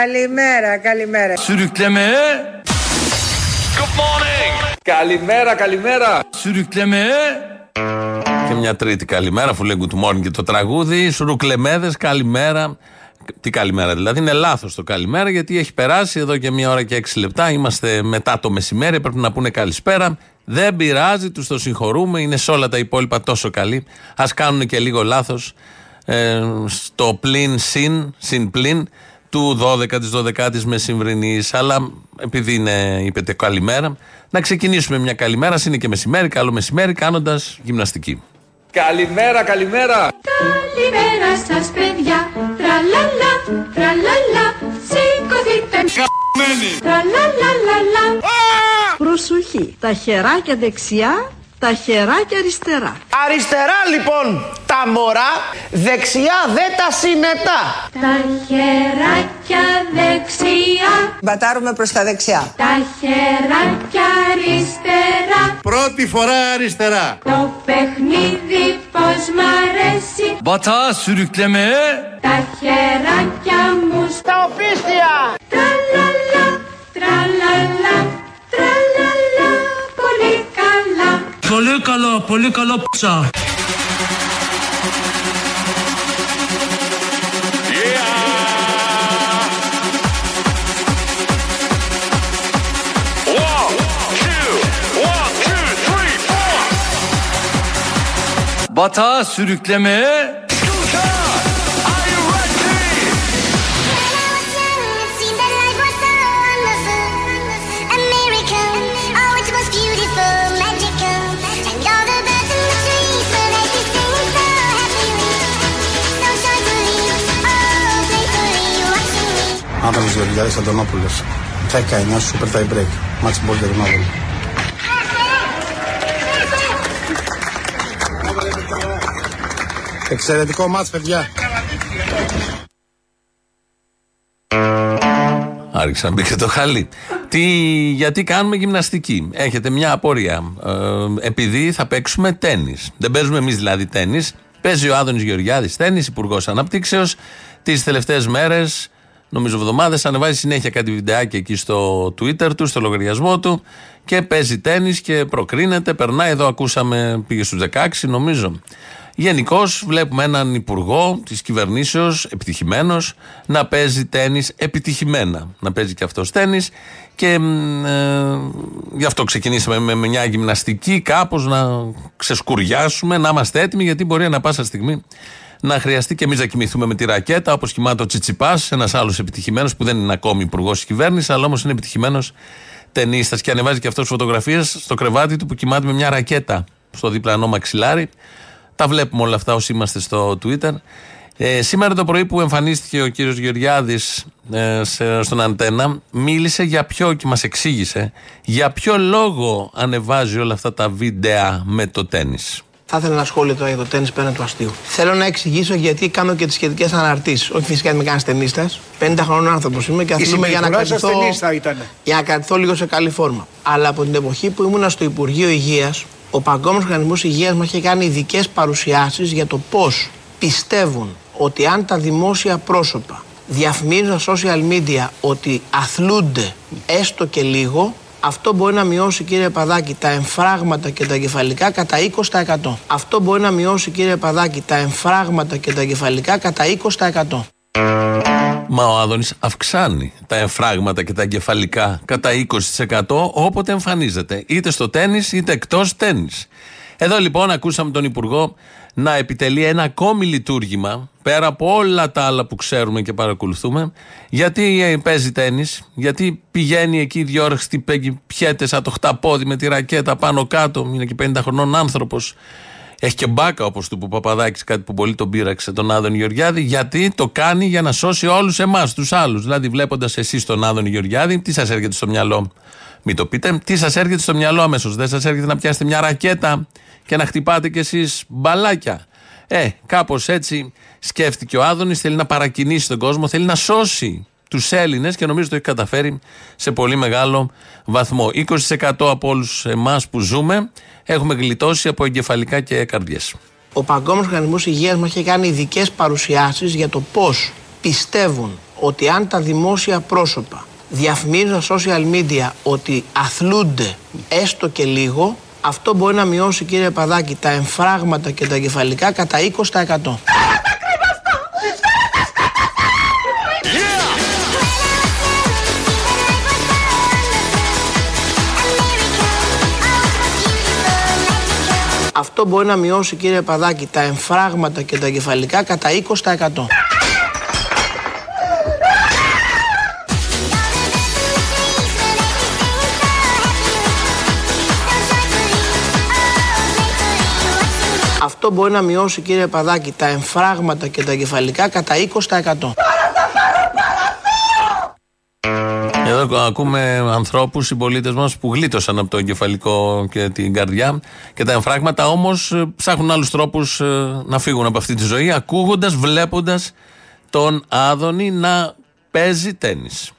Καλημέρα, καλημέρα. Sürükleme. Good morning. Καλημέρα, καλημέρα. Sürükleme. Και μια τρίτη καλημέρα, αφού λέει good morning και το τραγούδι. Σουρουκλεμέδες, καλημέρα. Τι καλημέρα δηλαδή, είναι λάθος το καλημέρα γιατί έχει περάσει εδώ και μία ώρα και έξι λεπτά. Είμαστε μετά το μεσημέρι, πρέπει να πούνε καλησπέρα. Δεν πειράζει, τους το συγχωρούμε, είναι σε όλα τα υπόλοιπα τόσο καλοί. Α κάνουν και λίγο λάθος ε, στο πλην συν, συν πλην του 12 της 12η μεσημβρινή. Αλλά επειδή είναι, είπετε καλημέρα, να ξεκινήσουμε μια καλημέρα. Είναι και μεσημέρι, καλό μεσημέρι, κάνοντας γυμναστική. Καλημέρα, καλημέρα. Καλημέρα σας παιδιά Τραλαλα, τραλαλα Σηκωθείτε Τραλαλαλαλα Προσοχή, τα χεράκια δεξιά, τα χεράκια αριστερά. Αριστερά λοιπόν τα μωρά, δεξιά δε τα συνετά. Τα χεράκια δεξιά Μπατάρουμε προς τα δεξιά. Τα χεράκια αριστερά Πρώτη φορά αριστερά. Το παιχνίδι πως μ' αρέσει Batağa sürükleme. Τα χεράκια μου Τα οπίστια. Τραλαλα, τραλαλα, τραλαλα Πολύ καλό, πολύ καλό πσα. One, two, one, two, three, four. Batağa sürükleme. Γεωργιάδης Αντωνόπουλος. 19 Super Tie Break. Μάτς μπολ για τον Άδωνη. Εξαιρετικό μάτς παιδιά. Άρχισα να μπήκε το χαλί. Τι, γιατί κάνουμε γυμναστική; Έχετε μια απορία. Ε, επειδή θα παίξουμε τέννη. Δεν παίζουμε εμείς δηλαδή τέννη. Παίζει ο Άδωνης Γεωργιάδης τέννη, υπουργός αναπτύξεως. Τις τελευταίες μέρες, νομίζω εβδομάδες, ανεβάζει συνέχεια κάτι βιντεάκι εκεί στο Twitter του, στο λογαριασμό του και παίζει τέννη και προκρίνεται. Περνάει εδώ, ακούσαμε, πήγε στους 16 νομίζω. Γενικώς βλέπουμε έναν υπουργό της κυβερνήσεως, επιτυχημένος, να παίζει τέννη επιτυχημένα. Να παίζει και αυτός τέννη. Και μ, ε, γι' αυτό ξεκινήσαμε με μια γυμναστική, κάπως να ξεσκουριάσουμε, να είμαστε έτοιμοι, γιατί μπορεί να πάσα στιγμή να χρειαστεί και εμείς να κοιμηθούμε με τη ρακέτα, όπως κοιμάται ο Τσιτσιπάς, ένας άλλος επιτυχημένος που δεν είναι ακόμη υπουργός της κυβέρνησης, αλλά όμως είναι επιτυχημένος ταινίστας και ανεβάζει και αυτός φωτογραφίες στο κρεβάτι του που κοιμάται με μια ρακέτα στο διπλανό μαξιλάρι. Τα βλέπουμε όλα αυτά όσοι είμαστε στο Twitter. Ε, σήμερα το πρωί που εμφανίστηκε ο κύριος Γεωργιάδης ε, σε- στον Αντένα μίλησε για ποιο και μας εξήγησε για ποιο λόγο ανεβάζει όλα αυτά τα βίντεα με το τέννις. Θα ήθελα ένα σχόλιο τώρα για το τέννη πέραν του αστείου. Θέλω να εξηγήσω γιατί κάνω και τις σχετικές αναρτήσεις. Όχι φυσικά είμαι κανένας ταινίστα. 50 χρονών άνθρωπος είμαι και αθλούμε για να συμπεριφορά σας κρατηθώ. ταινίστα ήτανε. Για να κρατηθώ λίγο σε καλή φόρμα. Αλλά από την εποχή που ήμουνα στο Υπουργείο Υγείας, ο Παγκόσμιος Οργανισμός Υγείας μας είχε κάνει ειδικές παρουσιάσεις για το πώς πιστεύουν ότι αν τα δημόσια πρόσωπα διαφημίζουν στα social media ότι αθλούνται έστω και λίγο, αυτό μπορεί να μειώσει, κύριε Παδάκη, τα εμφράγματα και τα εγκεφαλικά κατά 20%. Αυτό μπορεί να μειώσει, κύριε Παδάκη, τα εμφράγματα και τα εγκεφαλικά κατά 20%. Μα ο Άδωνης αυξάνει τα εμφράγματα και τα εγκεφαλικά κατά 20% όποτε εμφανίζεται. Είτε στο τέννη είτε εκτός τέννη. Εδώ λοιπόν ακούσαμε τον Υπουργό να επιτελεί ένα ακόμη λειτουργήμα πέρα από όλα τα άλλα που ξέρουμε και παρακολουθούμε. Γιατί ε, παίζει τέννη, γιατί πηγαίνει εκεί δύο ώρε χτυπέγει, πιέται σαν το χταπόδι με τη ρακέτα πάνω κάτω. Είναι και 50 χρονών άνθρωπος. Έχει και μπάκα όπως του που Παπαδάκης, κάτι που πολύ τον πείραξε τον Άδων Γεωργιάδη, γιατί το κάνει για να σώσει όλους εμάς, τους άλλους. Δηλαδή, βλέποντας εσείς τον Άδων Γεωργιάδη, τι σας έρχεται στο μυαλό; Μην το πείτε, τι σας έρχεται στο μυαλό αμέσως; Δεν σας έρχεται να πιάσετε μια ρακέτα και να χτυπάτε κι εσείς μπαλάκια; Ε, κάπως έτσι σκέφτηκε ο Άδωνης, θέλει να παρακινήσει τον κόσμο, θέλει να σώσει τους Έλληνες και νομίζω το έχει καταφέρει σε πολύ μεγάλο βαθμό. 20% από όλους εμάς που ζούμε έχουμε γλιτώσει από εγκεφαλικά και καρδιές. Ο Παγκόσμιος Οργανισμός Υγείας μας είχε κάνει ειδικές παρουσιάσεις για το πώς πιστεύουν ότι αν τα δημόσια πρόσωπα διαφημίζουν στα social media ότι αθλούνται έστω και λίγο, αυτό μπορεί να μειώσει κύριε Παδάκη τα εμφράγματα και τα κεφαλικά κατά 20%. Αυτό μπορεί να μειώσει κύριε Παδάκη τα εμφράγματα και τα κεφαλικά κατά 20%. Αυτό μπορεί να μειώσει κύριε Παδάκη τα εμφράγματα και τα κεφαλικά κατά 20%. Εδώ ακούμε ανθρώπους, συμπολίτες μας που γλίτωσαν από το εγκεφαλικό και την καρδιά και τα εμφράγματα όμως ψάχνουν άλλους τρόπους να φύγουν από αυτή τη ζωή, ακούγοντας, βλέποντας τον Άδωνη να παίζει τέννις.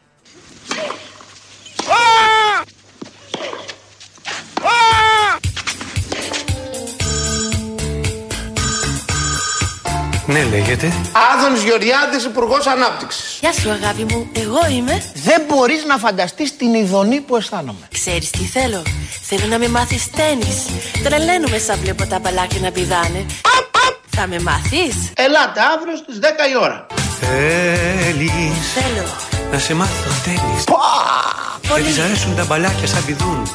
Ναι, λέγεται. Άδωνης Γεωργιάδης, Υπουργός Ανάπτυξης. Γεια σου αγάπη μου, εγώ είμαι. Δεν μπορείς να φανταστείς την ειδονή που αισθάνομαι. Ξέρεις τι θέλω. Θέλω να με μάθεις τέννις. Τρελαίνουμε σαν βλέπω τα μπαλάκια να πηδάνε. Θα με μάθεις. Ελάτε αύριο στις 10 η ώρα. Θέλεις Θέλω. Να σε μάθω τέννις. Δεν της αρέσουν τα μπαλάκια σαν πηδούν.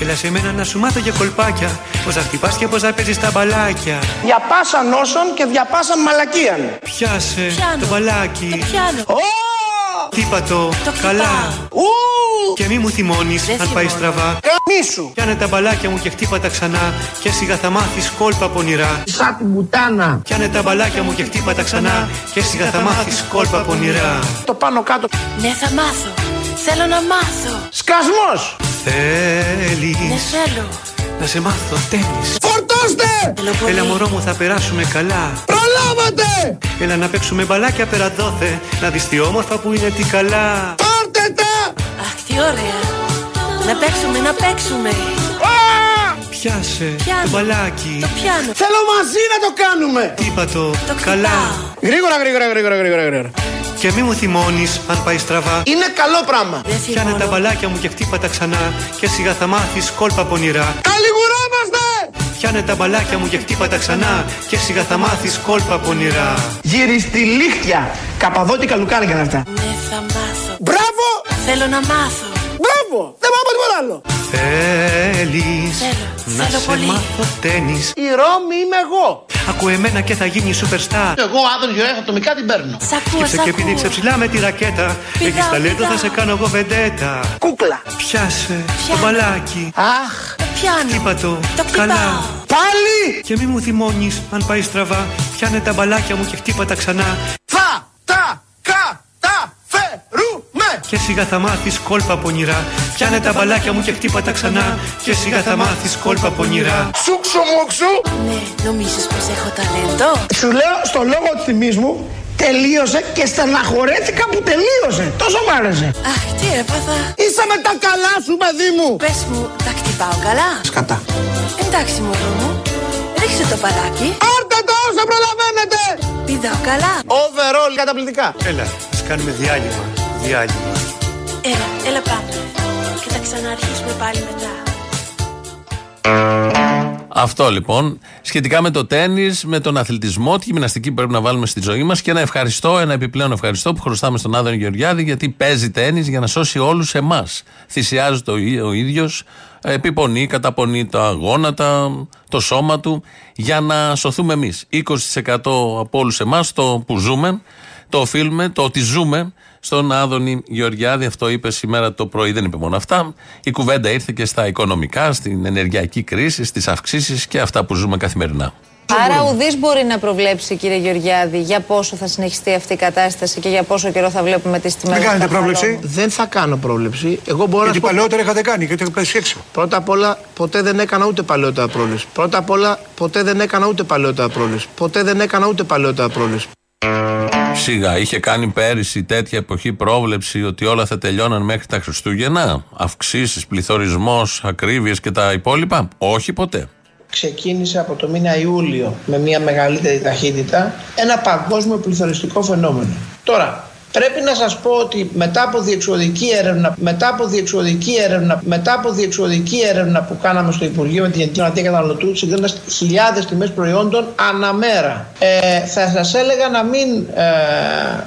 Έλα σε μένα να σου μάθω για κολπάκια. Πώς να χτυπάς και πώς να παίζεις τα μπαλάκια. Διαπάσαν όσων και διαπάσαν μαλακίαν. Πιάσε Πιάνω. το μπαλάκι. Το πιάνω. Χτύπα το Το καλά. χτυπάω. Ου! Και μη μου θυμώνεις Δεν αν πάει θυμώνω. στραβά. Καμίσου. Πιάνε τα μπαλάκια μου και χτύπα τα ξανά. Και σιγά θα μάθεις κόλπα πονηρά. Σαν την πουτάνα. Πιάνε τα μπαλάκια μου και χτύπα τα ξανά. Και σιγά θα μάθεις κόλπα πονηρά. Το πάνω κάτω. Ναι, θα μάθω. Θέλω να μάθω. Σκασμός. Ναι, Θέλεις θέλω. Να σε μάθω τέννις. Φορτώστε. Θέλω πολύ. Έλα μωρό μου θα περάσουμε καλά Προλάβατε. Έλα να παίξουμε μπαλάκια πέρα δόθε Να δεις τι όμορφα που είναι τι καλά Πάρτε τα. Αχ, τι ωραία. Να παίξουμε, να παίξουμε. Πιάσε Πιάνω. το μπαλάκι Το πιάνω. Θέλω μαζί να το κάνουμε. Τύπα το Το καλά χτυπάω. Γρήγορα, γρήγορα, γρήγορα, γρήγορα, γρήγορα. Και μη μου θυμώνεις αν πάει στραβά Είναι καλό πράγμα. Δεν Πιάνε τα θυμώνω. μπαλάκια μου και χτύπα τα ξανά Και σιγά θα μάθεις κόλπα πονηρά Καλιγουρόμαστε. Πιάνε τα μπαλάκια μου και χτύπα τα ξανά Και σιγά θα μάθεις κόλπα πονηρά Γυριστηλίχτια. Καπαδότικα λουκάνικα είναι αυτά. Ναι, θα μάθω. Μπράβο. Θέλω να μάθω. Μπράβο. Δεν πάω τίποτα άλλο. Θέλεις Θέλω, να θέλω σε πολύ. μάθω τέννις Η Ρώμη είμαι εγώ. Ακού εμένα και θα γίνει superstar Εγώ, Άδωνης Γεωργιάδης, ατομικά την παίρνω. Σ' ακούω, Σκύψε σ' και πήδηξε ακούω. ψηλά με τη ρακέτα Πηδάω, Έχεις ταλέντο θα πηδάω. σε κάνω εγώ βεντέτα Κούκλα. Πιάσε το Πιάνω. μπαλάκι Αχ. Το πιάνω. Χτύπα το Το καλά χτυπάω. Πάλι. Και μη μου θυμώνεις αν πάει στραβά Πιάνε τα μπαλάκια μου και χτύπα τα ξανά Θα τα καταφέρουμε. Και σιγά θα μάθεις κόλπα πονηρά Πιάνε τα μπαλάκια μου και χτύπα τα ξανά Και σιγά θα μάθεις κόλπα πονηρά Σούξου μουξου. Ναι, νομίζεις πως έχω ταλέντο; Σου λέω στο λόγο του θυμής μου τελείωσε και στεναχωρέθηκα που τελείωσε. Τόσο μ' άρεσε. Αχ, τι έπαθα. Είσαι με τα καλά σου, παιδί μου. Πες μου, τα χτυπάω καλά; Σκατά. Εντάξει, μωρό μου. Ρίξε το παλάκι. Πάρτε το όσο προλαβαίνετε. Πηδάω καλά. Overall καταπληκτικά. Έλα, ας κάνουμε διάλειμμα Διάλειμμα Έλα, έλα πάμε. Και θα ξαναρχίσουμε πάλι μετά. Αυτό λοιπόν. Σχετικά με το τέννη, με τον αθλητισμό, τη γυμναστική που πρέπει να βάλουμε στη ζωή μας και ένα ευχαριστώ, ένα επιπλέον ευχαριστώ που χρωστάμε στον Άδωνη Γεωργιάδη γιατί παίζει τέννη για να σώσει όλους εμάς. Θυσιάζει το ο ίδιος, επιπονεί, καταπονεί τα γόνατα, το σώμα του για να σωθούμε εμείς. 20% από όλους εμάς το που ζούμε, το οφείλουμε, το ότι ζούμε στον Άδωνη Γεωργιάδη. Αυτό είπε σήμερα το πρωί, δεν είπε μόνο αυτά. Η κουβέντα ήρθε και στα οικονομικά, στην ενεργειακή κρίση, στις αυξήσεις και αυτά που ζούμε καθημερινά. Άρα ουδής μπορεί να προβλέψει, κύριε Γεωργιάδη, για πόσο θα συνεχιστεί αυτή η κατάσταση και για πόσο καιρό θα βλέπουμε τι τιμέ. Δεν κάνετε πρόβλεψη. Δεν θα κάνω πρόβλεψη. Εγώ μπορώ Γιατί να σου πω. παλαιότερα είχατε κάνει και το έχετε πλησιέξει. Πρώτα απ' όλα, ποτέ δεν έκανα ούτε παλαιότερα πρόβλεψη. Πρώτα απ' όλα, ποτέ δεν έκανα ούτε παλαιότερα πρόβλεψη. Ποτέ δεν έκανα ούτε παλαιότερα πρόβλεψη. Σιγά, είχε κάνει πέρυσι τέτοια εποχή πρόβλεψη ότι όλα θα τελειώναν μέχρι τα Χριστούγεννα. Αυξήσεις, πληθωρισμός, ακρίβειες και τα υπόλοιπα. Όχι ποτέ. Ξεκίνησε από το μήνα Ιούλιο με μια μεγαλύτερη ταχύτητα ένα παγκόσμιο πληθωριστικό φαινόμενο. Τώρα, Πρέπει να σας πω ότι μετά από διεξοδική έρευνα, μετά από διεξοδική έρευνα, μετά από διεξοδική έρευνα που κάναμε στο Υπουργείο με την Γενική Γραμματεία Καταναλωτού, συγκρίνοντας χιλιάδες τιμές προϊόντων αναμέρα, ε, θα σας έλεγα να μην ε,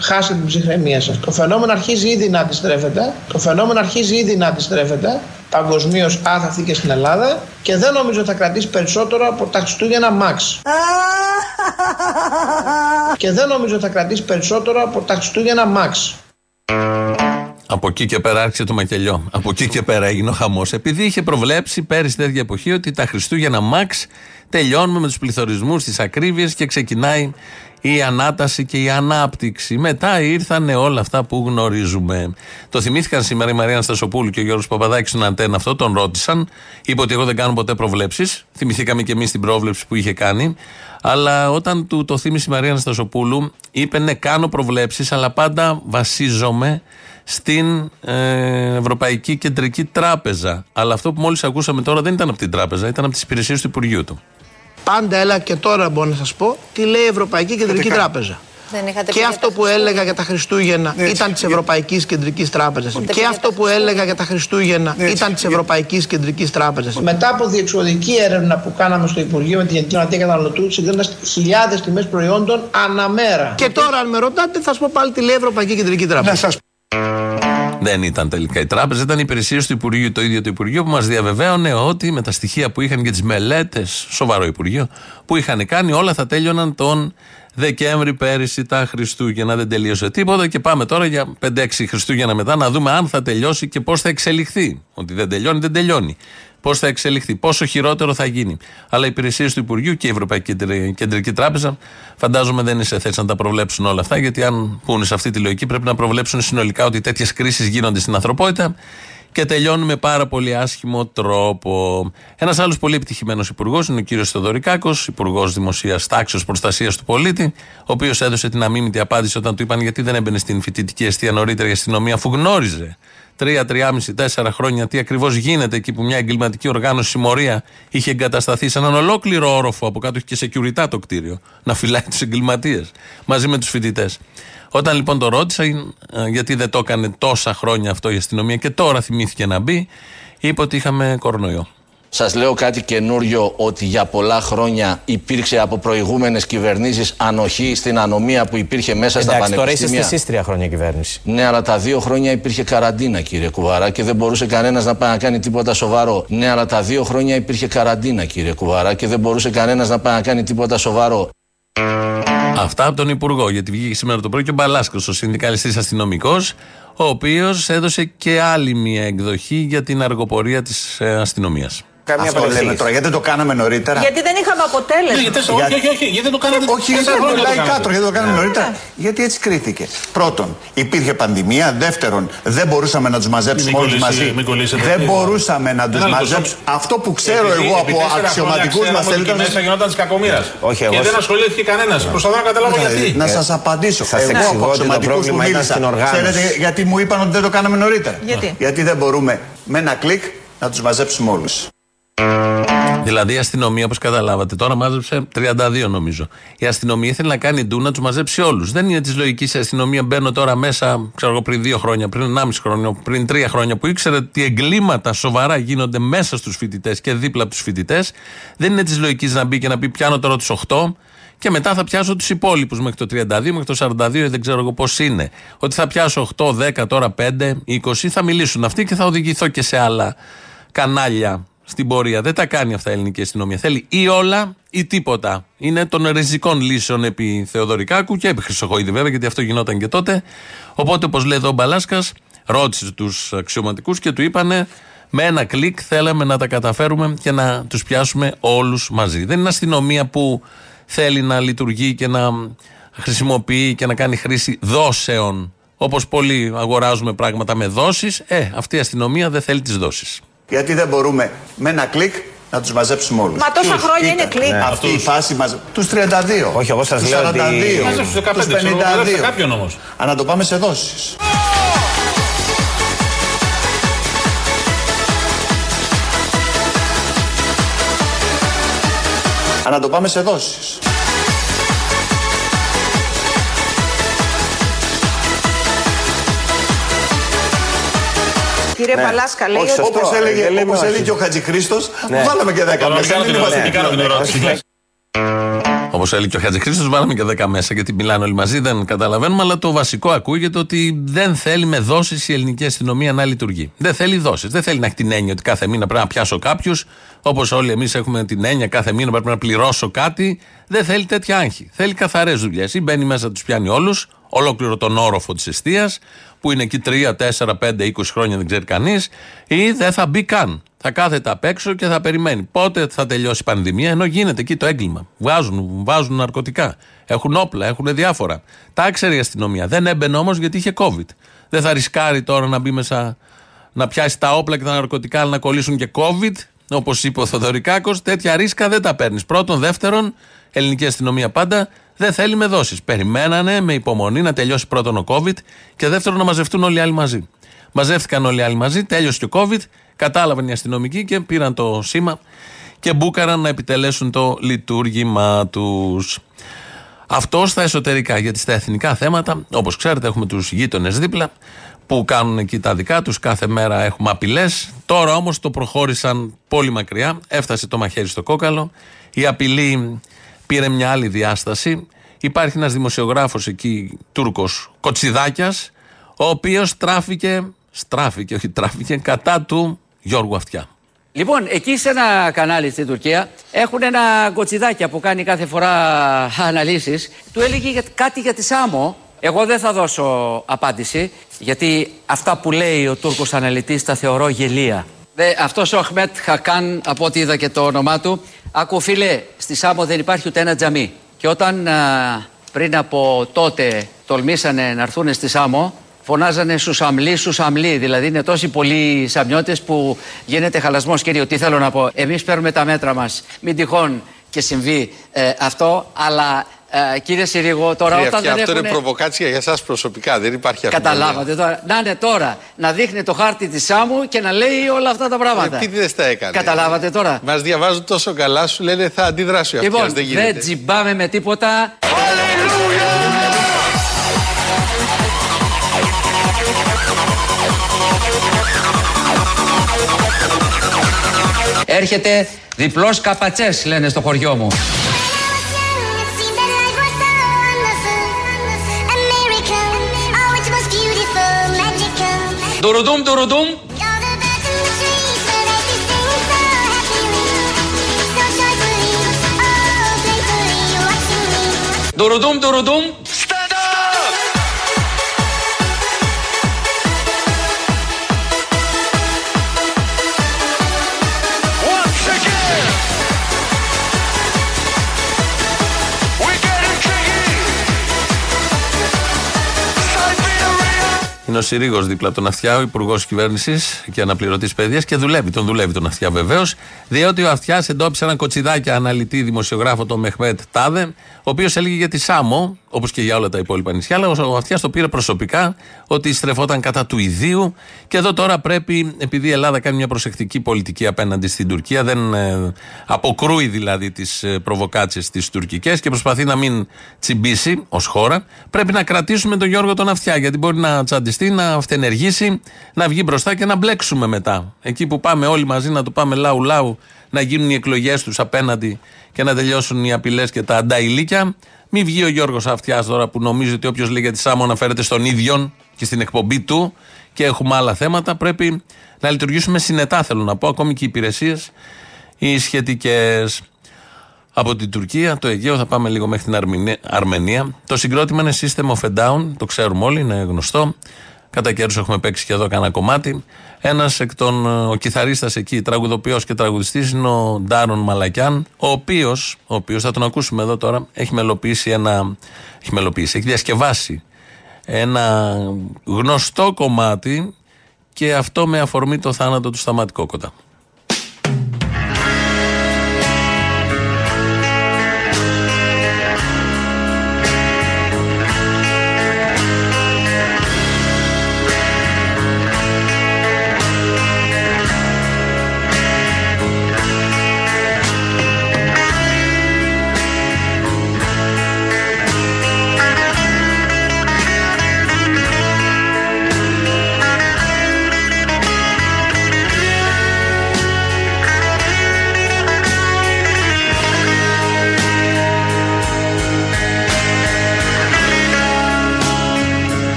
χάσετε την ψυχραιμία σας. Το φαινόμενο αρχίζει ήδη να αντιστρέφεται. Το φαινόμενο αρχίζει ήδη να αντιστρέφεται παγκοσμίως άθαυτη και στην Ελλάδα και δεν νομίζω ότι θα κρατήσει περισσότερο από τα Χριστούγεννα Max. και δεν νομίζω ότι θα κρατήσει περισσότερο από τα Χριστούγεννα Max. Από εκεί και πέρα άρχισε το μακελιό. Από εκεί και πέρα έγινε ο χαμός. Επειδή είχε προβλέψει πέρυσι τέτοια εποχή ότι τα Χριστούγεννα Max τελειώνουμε με τους πληθωρισμούς, τις ακρίβειες και ξεκινάει η ανάταση και η ανάπτυξη. Μετά ήρθαν όλα αυτά που γνωρίζουμε. Το θυμήθηκαν σήμερα η Μαρία Αναστασοπούλου και ο Γιώργος Παπαδάκης στον Αντένα αυτό, τον ρώτησαν. Είπε ότι εγώ δεν κάνω ποτέ προβλέψεις. Θυμηθήκαμε και εμείς την πρόβλεψη που είχε κάνει. Αλλά όταν του το θύμισε η Μαρία Αναστασοπούλου, είπε ναι, κάνω προβλέψεις, αλλά πάντα βασίζομαι στην ε, Ευρωπαϊκή Κεντρική Τράπεζα. Αλλά αυτό που μόλις ακούσαμε τώρα δεν ήταν από την τράπεζα, ήταν από τις υπηρεσίες του Υπουργείου του. Πάντα έλα και τώρα μπορώ να σας πω τι λέει η Ευρωπαϊκή Κεντρική Τράπεζα. Δεν είχατε πει Και για αυτό τα που έλεγα για τα Χριστούγεννα Έτσι. ήταν της Ευρωπαϊκής Κεντρικής Τράπεζας. Ούτε Και για αυτό τα που έλεγα για τα Χριστούγεννα Έτσι. ήταν της Ευρωπαϊκής Κεντρικής Τράπεζας. Μετά από διεξοδική έρευνα που κάναμε στο Υπουργείο με την Γενική Γραμματεία Καταναλωτού, συγκρίνοντας χιλιάδες τιμές προϊόντων αναμέρα. Και τώρα, αν με ρωτάτε, θα σας πω πάλι τι λέει η Ευρωπαϊκή Κεντρική Τράπεζα. Να σας Δεν ήταν τελικά η τράπεζα, ήταν οι υπηρεσίε του Υπουργείου, το ίδιο το Υπουργείο που μας διαβεβαίωνε ότι με τα στοιχεία που είχαν και τις μελέτες, σοβαρό Υπουργείο, που είχαν κάνει, όλα θα τέλειωναν τον Δεκέμβρη πέρυσι τα Χριστούγεννα. Δεν τελείωσε τίποτα και πάμε τώρα για 5-6 Χριστούγεννα μετά να δούμε αν θα τελειώσει και πώς θα εξελιχθεί. Ότι δεν τελειώνει, δεν τελειώνει. Πώς θα εξελιχθεί, πόσο χειρότερο θα γίνει. Αλλά οι υπηρεσίες του Υπουργείου και η Ευρωπαϊκή Κεντρική- Κεντρική Τράπεζα φαντάζομαι δεν είναι σε θέση να τα προβλέψουν όλα αυτά, γιατί αν πούνε σε αυτή τη λογική πρέπει να προβλέψουν συνολικά ότι τέτοιες κρίσεις γίνονται στην ανθρωπότητα και τελειώνουν με πάρα πολύ άσχημο τρόπο. Ένας άλλος πολύ επιτυχημένος υπουργός είναι ο κύριος Θεοδωρικάκος, υπουργός Δημοσίας Τάξεω Προστασίας του Πολίτη, ο οποίος έδωσε την αμήμητη απάντηση όταν του είπαν γιατί δεν έμπαινε στην φοιτητική αιστεία νωρίτερα η αστυνομία, αφού γνώριζε τρία, τριάμιση, τέσσερα χρόνια τι ακριβώς γίνεται εκεί που μια εγκληματική οργάνωση συμμορία είχε εγκατασταθεί σε έναν ολόκληρο όροφο. Από κάτω είχε και security το κτίριο να φυλάει τους εγκληματίες μαζί με τους φοιτητές. Όταν λοιπόν το ρώτησα, ε, γιατί δεν το έκανε τόσα χρόνια αυτό η αστυνομία και τώρα θυμήθηκε να μπει, είπε ότι είχαμε κορονοϊό. Σας λέω κάτι καινούριο ότι για πολλά χρόνια υπήρξε από προηγούμενες κυβερνήσεις ανοχή στην ανομία που υπήρχε μέσα στα Εντάξει, τώρα είστε πανεπιστήμια. εσεί τρία χρόνια κυβέρνηση. Ναι, αλλά τα δύο χρόνια υπήρχε καραντίνα, κύριε Κουβαρά, και δεν μπορούσε κανένας να πάει να κάνει τίποτα σοβαρό. Ναι, αλλά τα δύο χρόνια υπήρχε καραντίνα, κύριε Κουβαρά, και δεν μπορούσε κανένας να πάει να κάνει τίποτα σοβαρό. Αυτά από τον Υπουργό, γιατί βγήκε σήμερα το πρωί και ο Μπαλάσκο, ο συνδικαλιστής αστυνομικός, ο οποίος έδωσε και άλλη μια εκδοχή για την αργοπορία της αστυνομίας. Καμία Αυτό λέμε τώρα, γιατί δεν το κάναμε νωρίτερα; Γιατί δεν είχαμε αποτέλεσμα. γιατί, όχι, όχι, όχι, γιατί δεν το κάναμε Όχι, γιατί λαϊκά τώρα, γιατί το κάναμε νωρίτερα; Γιατί έτσι κρίθηκε. Πρώτον, υπήρχε πανδημία. Δεύτερον, δεν μπορούσαμε να τους μαζέψουμε όλους μαζί. Δεν μπορούσαμε να τους μαζέψουμε. Αυτό που ξέρω εγώ από αξιωματικούς μας τελικά. Μέσα γινόταν της κακομοίρας. Όχι, Και εγώ δεν σε- ασχολήθηκε κανένας. Προσπαθώ να καταλάβω γιατί. Να σας απαντήσω. Σας Εγώ εξηγώ από ότι το αξιωματικούς που πρόβλημα ήταν μίλησα. στην οργάνωση. Ξέρετε γιατί μου είπαν ότι δεν το κάναμε νωρίτερα; Γιατί; Γιατί δεν μπορούμε με ένα κλικ να τους μαζέψουμε όλους. Δηλαδή η αστυνομία, όπως καταλάβατε, τώρα μάζεψε 32 νομίζω. Η αστυνομία ήθελε να κάνει ντου να τους μαζέψει όλους. Δεν είναι της λογικής η αστυνομία. Μπαίνω τώρα μέσα, ξέρω εγώ, πριν δύο χρόνια, πριν 1,5 χρόνια, πριν τρία χρόνια, που ήξερε ότι εγκλήματα σοβαρά γίνονται μέσα στους φοιτητές και δίπλα από τους φοιτητές. Δεν είναι της λογικής να μπει και να πει πιάνω τώρα τους 8 και μετά θα πιάσω τους υπόλοιπους μέχρι το 32, μέχρι το 42, δεν ξέρω εγώ πώς είναι. Ότι θα πιάσω 8, 10, τώρα 5, 20, θα μιλήσουν αυτοί και θα οδηγηθώ και σε άλλα κανάλια στην πορεία. Δεν τα κάνει αυτά η ελληνική αστυνομία. Θέλει ή όλα ή τίποτα. Είναι των ριζικών λύσεων επί Θεοδωρικάκου και επί Χρυσοχοίδη βέβαια, γιατί αυτό γινόταν και τότε. Οπότε, όπως λέει εδώ ο Μπαλάσκας, ρώτησε τους αξιωματικούς και του είπανε με ένα κλικ θέλαμε να τα καταφέρουμε και να τους πιάσουμε όλους μαζί. Δεν είναι αστυνομία που θέλει να λειτουργεί και να χρησιμοποιεί και να κάνει χρήση δόσεων. Όπως πολλοί αγοράζουμε πράγματα με δόσεις, ε, αυτή η αστυνομία δεν θέλει τις δόσεις. Γιατί δεν μπορούμε με ένα κλικ να τους μαζέψουμε όλους. Μα τόσα χρόνια είναι κλικ. Αυτή η φάση μα. Τους 32. Όχι, εγώ σας τους λέω ότι- 42. Μάζεψε τους 15, τους ξέρω, 52. μαζέψτε κάποιον όμως. Α, να το πάμε σε δόσεις. Α, να το πάμε σε δόσεις. Κύριε Παλάσκα, λέει Όχι, ότι. όπως έλεγε, όπως έλεγε ο Χατζηχρήστος, βάλαμε και 10 Τώρα, μέσα. κάνω Δεν την είμαστε ερώτηση, κάνω την ερώτηση. Ναι. Όπως έλεγε και ο Χατζη Χρήστος, βάλαμε και 10 μέσα γιατί μιλάνε όλοι μαζί, δεν καταλαβαίνουμε. Αλλά το βασικό ακούγεται ότι δεν θέλει με δόσεις η ελληνική αστυνομία να λειτουργεί. Δεν θέλει δόσεις. Δεν θέλει να έχει την έννοια ότι κάθε μήνα πρέπει να πιάσω κάποιους. Όπως όλοι εμείς έχουμε την έννοια κάθε μήνα πρέπει να πληρώσω κάτι. Δεν θέλει τέτοια άγχη. Θέλει καθαρές δουλειές. Ή μπαίνει μέσα, τους πιάνει όλους, ολόκληρο τον όροφο της αιστείας, που είναι εκεί 3, 4, 5, 20 χρόνια δεν ξέρει κανείς, ή δεν θα μπει καν. Θα κάθεται απ' έξω και θα περιμένει. Πότε θα τελειώσει η πανδημία, ενώ γίνεται εκεί το έγκλημα. Βγάζουν, βάζουν ναρκωτικά. Έχουν όπλα, έχουν διάφορα. Τα ήξερε η αστυνομία. Δεν έμπαινε όμως γιατί είχε COVID. Δεν θα ρισκάρει τώρα να μπει μέσα, να πιάσει τα όπλα και τα ναρκωτικά, αλλά να κολλήσουν και COVID. Όπως είπε ο Θοδωρικάκος, τέτοια ρίσκα δεν τα παίρνεις. Πρώτον, δεύτερον, ελληνική αστυνομία πάντα δεν θέλει με δόσεις. Περιμένανε με υπομονή να τελειώσει πρώτον ο COVID και δεύτερον να μαζευτούν όλοι οι άλλοι μαζί. Μαζεύτηκαν όλοι οι άλλοι μαζί, τέλειωσε και ο COVID, κατάλαβαν οι αστυνομικοί και πήραν το σήμα και μπούκαραν να επιτελέσουν το λειτουργήμά τους. Αυτό στα εσωτερικά, γιατί στα εθνικά θέματα, όπως ξέρετε, έχουμε τους γείτονες δίπλα που κάνουν εκεί τα δικά τους. Κάθε μέρα έχουμε απειλές. Τώρα όμως το προχώρησαν πολύ μακριά. Έφτασε το μαχαίρι στο κόκαλο. Η απειλή πήρε μια άλλη διάσταση. Υπάρχει ένας δημοσιογράφος εκεί, Τούρκος Κοτσιδάκιας, ο οποίος στράφηκε, στράφηκε, όχι τράφηκε, κατά του Γιώργου Αυτιά. Λοιπόν, εκεί σε ένα κανάλι στην Τουρκία έχουν ένα κοτσιδάκια που κάνει κάθε φορά αναλύσεις. Του έλεγε για- κάτι για τη Σάμο. Εγώ δεν θα δώσω απάντηση, γιατί αυτά που λέει ο Τούρκος αναλυτής τα θεωρώ γελία. Δε, αυτός ο Αχμέτ Χακάν, από ό,τι είδα και το όνομά του, άκου φίλε, στη Σάμο δεν υπάρχει ούτε ένα τζαμί. Και όταν α, πριν από τότε τολμήσανε να έρθουν στη Σάμο, φωνάζανε Σουσαμλή, Σουσαμλή. Δηλαδή είναι τόσοι πολλοί Σαμιώτες που γίνεται χαλασμός. Κύριο, τι θέλω να πω. Εμείς παίρνουμε τα μέτρα μας. Μην τυχόν και συμβεί ε, αυτό. Αλλά ε, κύριε Συρίγο, τώρα Κύριε όταν Αυτιά, δεν αυτό είναι έχουνε- προβοκάτσια για εσάς προσωπικά. Δεν υπάρχει αμφιβολία. Καταλάβατε τώρα. Να είναι τώρα να δείχνει το χάρτη της Σάμου και να λέει όλα αυτά τα πράγματα. Ε, τι δεν στα έκανε. Καταλάβατε τώρα. Μας διαβάζουν τόσο καλά, σου λένε θα αντιδράσει ο Αυτιά. Λοιπόν, δεν δεν γίνεται. τζιμπάμε με τίποτα. Έρχεται διπλός καπατσές λένε στο χωριό μου. Durudum durudum. Durudum durudum. Είναι ο Συρίγο δίπλα από τον Αυτιά, ο υπουργός κυβέρνησης και αναπληρωτής παιδείας και δουλεύει. Τον δουλεύει τον Αυτιά βεβαίως. Διότι ο Αυτιάς εντόπισε έναν κοτσιδάκι αναλυτή δημοσιογράφο, τον Μεχμέτ Τάδε, ο οποίος έλεγε για τη Σάμο, όπως και για όλα τα υπόλοιπα νησιά, αλλά ο Αυτιάς το πήρε προσωπικά ότι στρεφόταν κατά του ιδίου. Και εδώ τώρα πρέπει, επειδή η Ελλάδα κάνει μια προσεκτική πολιτική απέναντι στην Τουρκία, δεν ε, αποκρούει δηλαδή τις ε, προβοκάτσιε τις τουρκικές και προσπαθεί να μην τσιμπήσει ως χώρα, πρέπει να κρατήσουμε τον Γιώργο τον Αυτιά. Γιατί μπορεί να τσαντιστεί, να αυτενεργήσει, να βγει μπροστά και να μπλέξουμε μετά. Εκεί που πάμε όλοι μαζί να το πάμε λαού-λαού, να γίνουν οι εκλογές τους απέναντι και να τελειώσουν οι απειλές και τα ανταηλίκια. Μην βγει ο Γιώργος Αυτιάς τώρα που νομίζει ότι όποιος λέει για τη Σάμο αναφέρεται στον ίδιον και στην εκπομπή του και έχουμε άλλα θέματα. Πρέπει να λειτουργήσουμε συνετά, θέλω να πω, ακόμη και οι υπηρεσίες οι σχετικές. Από την Τουρκία, το Αιγαίο, θα πάμε λίγο μέχρι την Αρμηνία- Αρμενία. Το συγκρότημα είναι System of a Down, το ξέρουμε όλοι, είναι γνωστό. Κατά καιρούς έχουμε παίξει και εδώ κανένα κομμάτι. Ένας εκ των. Ο κιθαρίστας εκεί, τραγουδοποιός και τραγουδιστής, είναι ο Ντάρον Μαλακιάν, ο οποίος, ο οποίος, θα τον ακούσουμε εδώ τώρα, έχει μελοποιήσει ένα. Έχει μελοποιήσει, έχει διασκευάσει ένα γνωστό κομμάτι και αυτό με αφορμή το θάνατο του Σταμάτη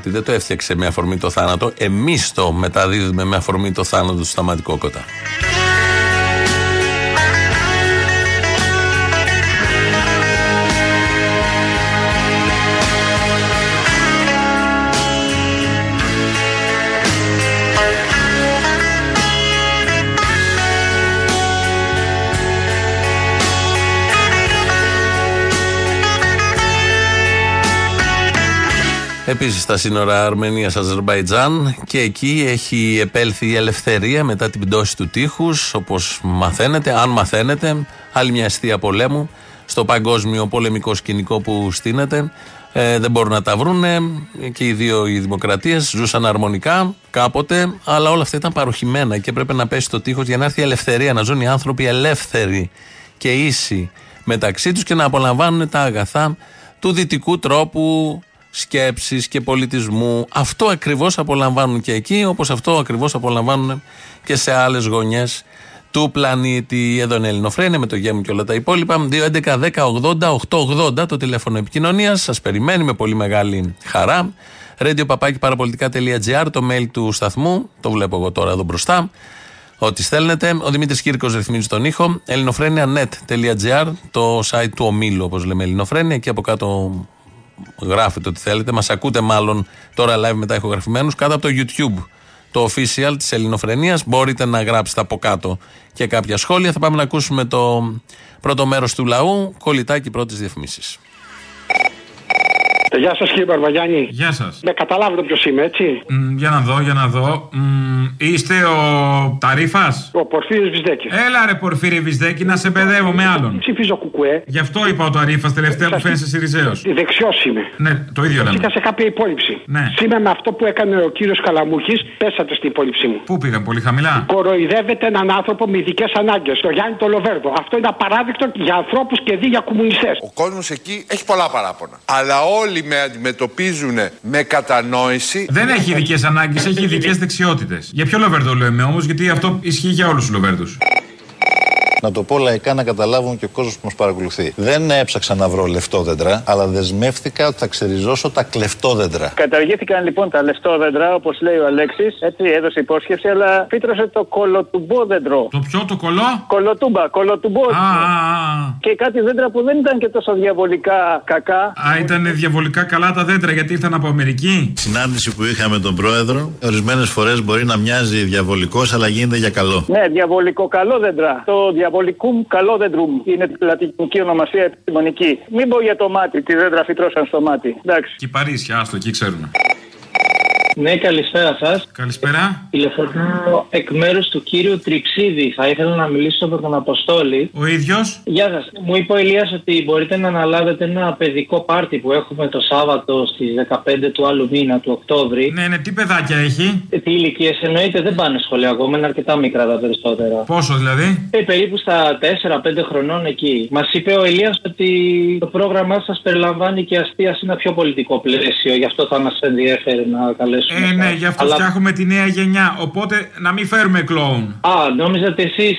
κομμάτι δεν το έφτιαξε με αφορμή το θάνατο. Εμείς το μεταδίδουμε με αφορμή το θάνατο του Σταματικό Κότα. Επίσης στα σύνορα Αρμενία-Αζερβαϊτζάν και εκεί έχει επέλθει η ελευθερία μετά την πτώση του τείχους. Όπως μαθαίνετε, αν μαθαίνετε, άλλη μια αιστεία πολέμου στο παγκόσμιο πολεμικό σκηνικό που στείνεται. Ε, δεν μπορούν να τα βρούνε και οι δύο οι δημοκρατίες ζούσαν αρμονικά κάποτε, αλλά όλα αυτά ήταν παροχημένα και έπρεπε να πέσει το τείχος για να έρθει η ελευθερία, να ζουν οι άνθρωποι ελεύθεροι και ίσοι μεταξύ τους και να απολαμβάνουν τα αγαθά του δυτικού τρόπου σκέψης και πολιτισμού. Αυτό ακριβώς απολαμβάνουν και εκεί, όπως αυτό ακριβώς απολαμβάνουν και σε άλλες γωνιές του πλανήτη. Εδώ είναι Ελληνοφρένια με το γέμου και όλα τα υπόλοιπα. 2.11.10.80.880 το τηλέφωνο επικοινωνίας. Σας περιμένει με πολύ μεγάλη χαρά. radiopapakiparapolitica.gr το mail του σταθμού. Το βλέπω εγώ τώρα εδώ μπροστά. Ό,τι στέλνετε. Ο Δημήτρης Κύρκος ρυθμίζει τον ήχο. ελληνοφρένια.net.gr το site του ομίλου, όπως λέμε Ελληνοφρένια. Και από κάτω γράφετε ό,τι θέλετε. Μας ακούτε μάλλον τώρα live μετά ηχογραφημένους κάτω από το YouTube. Το official της Ελληνοφρενεία. Μπορείτε να γράψετε από κάτω και κάποια σχόλια. Θα πάμε να ακούσουμε το πρώτο μέρος του λαού. Κολλητάκι πρώτης διαφημίσει. Γεια σας κύριε Μπαρβαγιάννη. Γεια σας. Με καταλάβετε ποιος είμαι, έτσι; για να δω, για να δω. Μ, είστε ο Ταρίφας; Ο Πορφύριος Βυσδέκης. Έλα ρε Πορφύρη Βυσδέκη να σε παιδεύω με άλλον. Ψηφίζω κουκουέ. Γι' αυτό είπα ο Ταρίφας τελευταία που φαίνεσαι Σιριζέο. Δεξιός είμαι. Ναι, το ίδιο λέμε. Είχα σε κάποια υπόλοιψη. Ναι. Σήμερα με αυτό που έκανε ο κύριος Καλαμούχης, πέσατε στην υπόλοιψή μου. Πού πήγαν, πολύ χαμηλά; Κοροϊδεύετε έναν άνθρωπο με ειδικές ανάγκες, το Γιάννη το Λοβέρδο. Αυτό είναι απαράδεκτο για ανθρώπους και δι για κομμουνιστές. Ο κόσμος εκεί έχει πολλά παράπονα. Αλλά όλοι με αντιμετωπίζουν με κατανόηση. Δεν έχει ειδικές ανάγκες, έχει ειδικές δεξιότητες. Για ποιο Λοβέρδο λέμε όμως, γιατί αυτό ισχύει για όλους τους Λοβέρδους. Να το πω λαϊκά να καταλάβουν και ο κόσμος που μας παρακολουθεί. Δεν έψαξα να βρω λεφτόδεντρα, αλλά δεσμεύτηκα ότι θα ξεριζώσω τα κλεφτόδεντρα. Καταργήθηκαν λοιπόν τα λεφτόδεντρα, όπως λέει ο Αλέξης. Έτσι έδωσε υπόσχεση, αλλά φύτρωσε το κολοτουμπόδεντρο. Το ποιο, το κολό; Κολοτούμπα, κολοτουμπό. Α, α, α. Και κάτι δέντρα που δεν ήταν και τόσο διαβολικά κακά. Α, ήταν διαβολικά καλά τα δέντρα γιατί ήρθαν από Αμερική. Συνάντηση που είχα με τον πρόεδρο, ορισμένες φορές μπορεί να μοιάζει διαβολικός, αλλά γίνεται για καλό. Ναι, διαβολικό καλό δέντρα. Το διαβολικούμ καλό δέντρουμ είναι τη λατινική ονομασία επιστημονική. Μην πω για το μάτι, τη δέντρα φυτρώσαν στο μάτι. Εντάξει. Και η Παρίσια, άστο, εκεί ξέρουμε. Ναι, καλησπέρα σας. Καλησπέρα. Τηλεφωνώ εκ μέρους του κύριου Τριψίδη. Θα ήθελα να μιλήσω με τον Αποστόλη. Ο ίδιος. Γεια σας. Μου είπε ο Ηλίας ότι μπορείτε να αναλάβετε ένα παιδικό πάρτι που έχουμε το Σάββατο στις 15 του άλλου μήνα, του Οκτώβρη. Ναι, ναι, τι παιδάκια έχει; Ε, Τι ηλικίες εννοείται δεν πάνε σχολείο ακόμα, είναι αρκετά μικρά τα περισσότερα. Πόσο δηλαδή; Ε, περίπου στα 4-5 χρονών εκεί. Μας είπε ο Ηλίας ότι το πρόγραμμά σας περιλαμβάνει και αστεία σε ένα πιο πολιτικό πλαίσιο. Γι' αυτό θα μας ενδιαφέρει να καλέσουμε. Ε, ναι, γι' αυτό Αλλά- φτιάχνουμε τη νέα γενιά. Οπότε να μην φέρουμε κλόουν. Α, νόμιζα ότι εσείς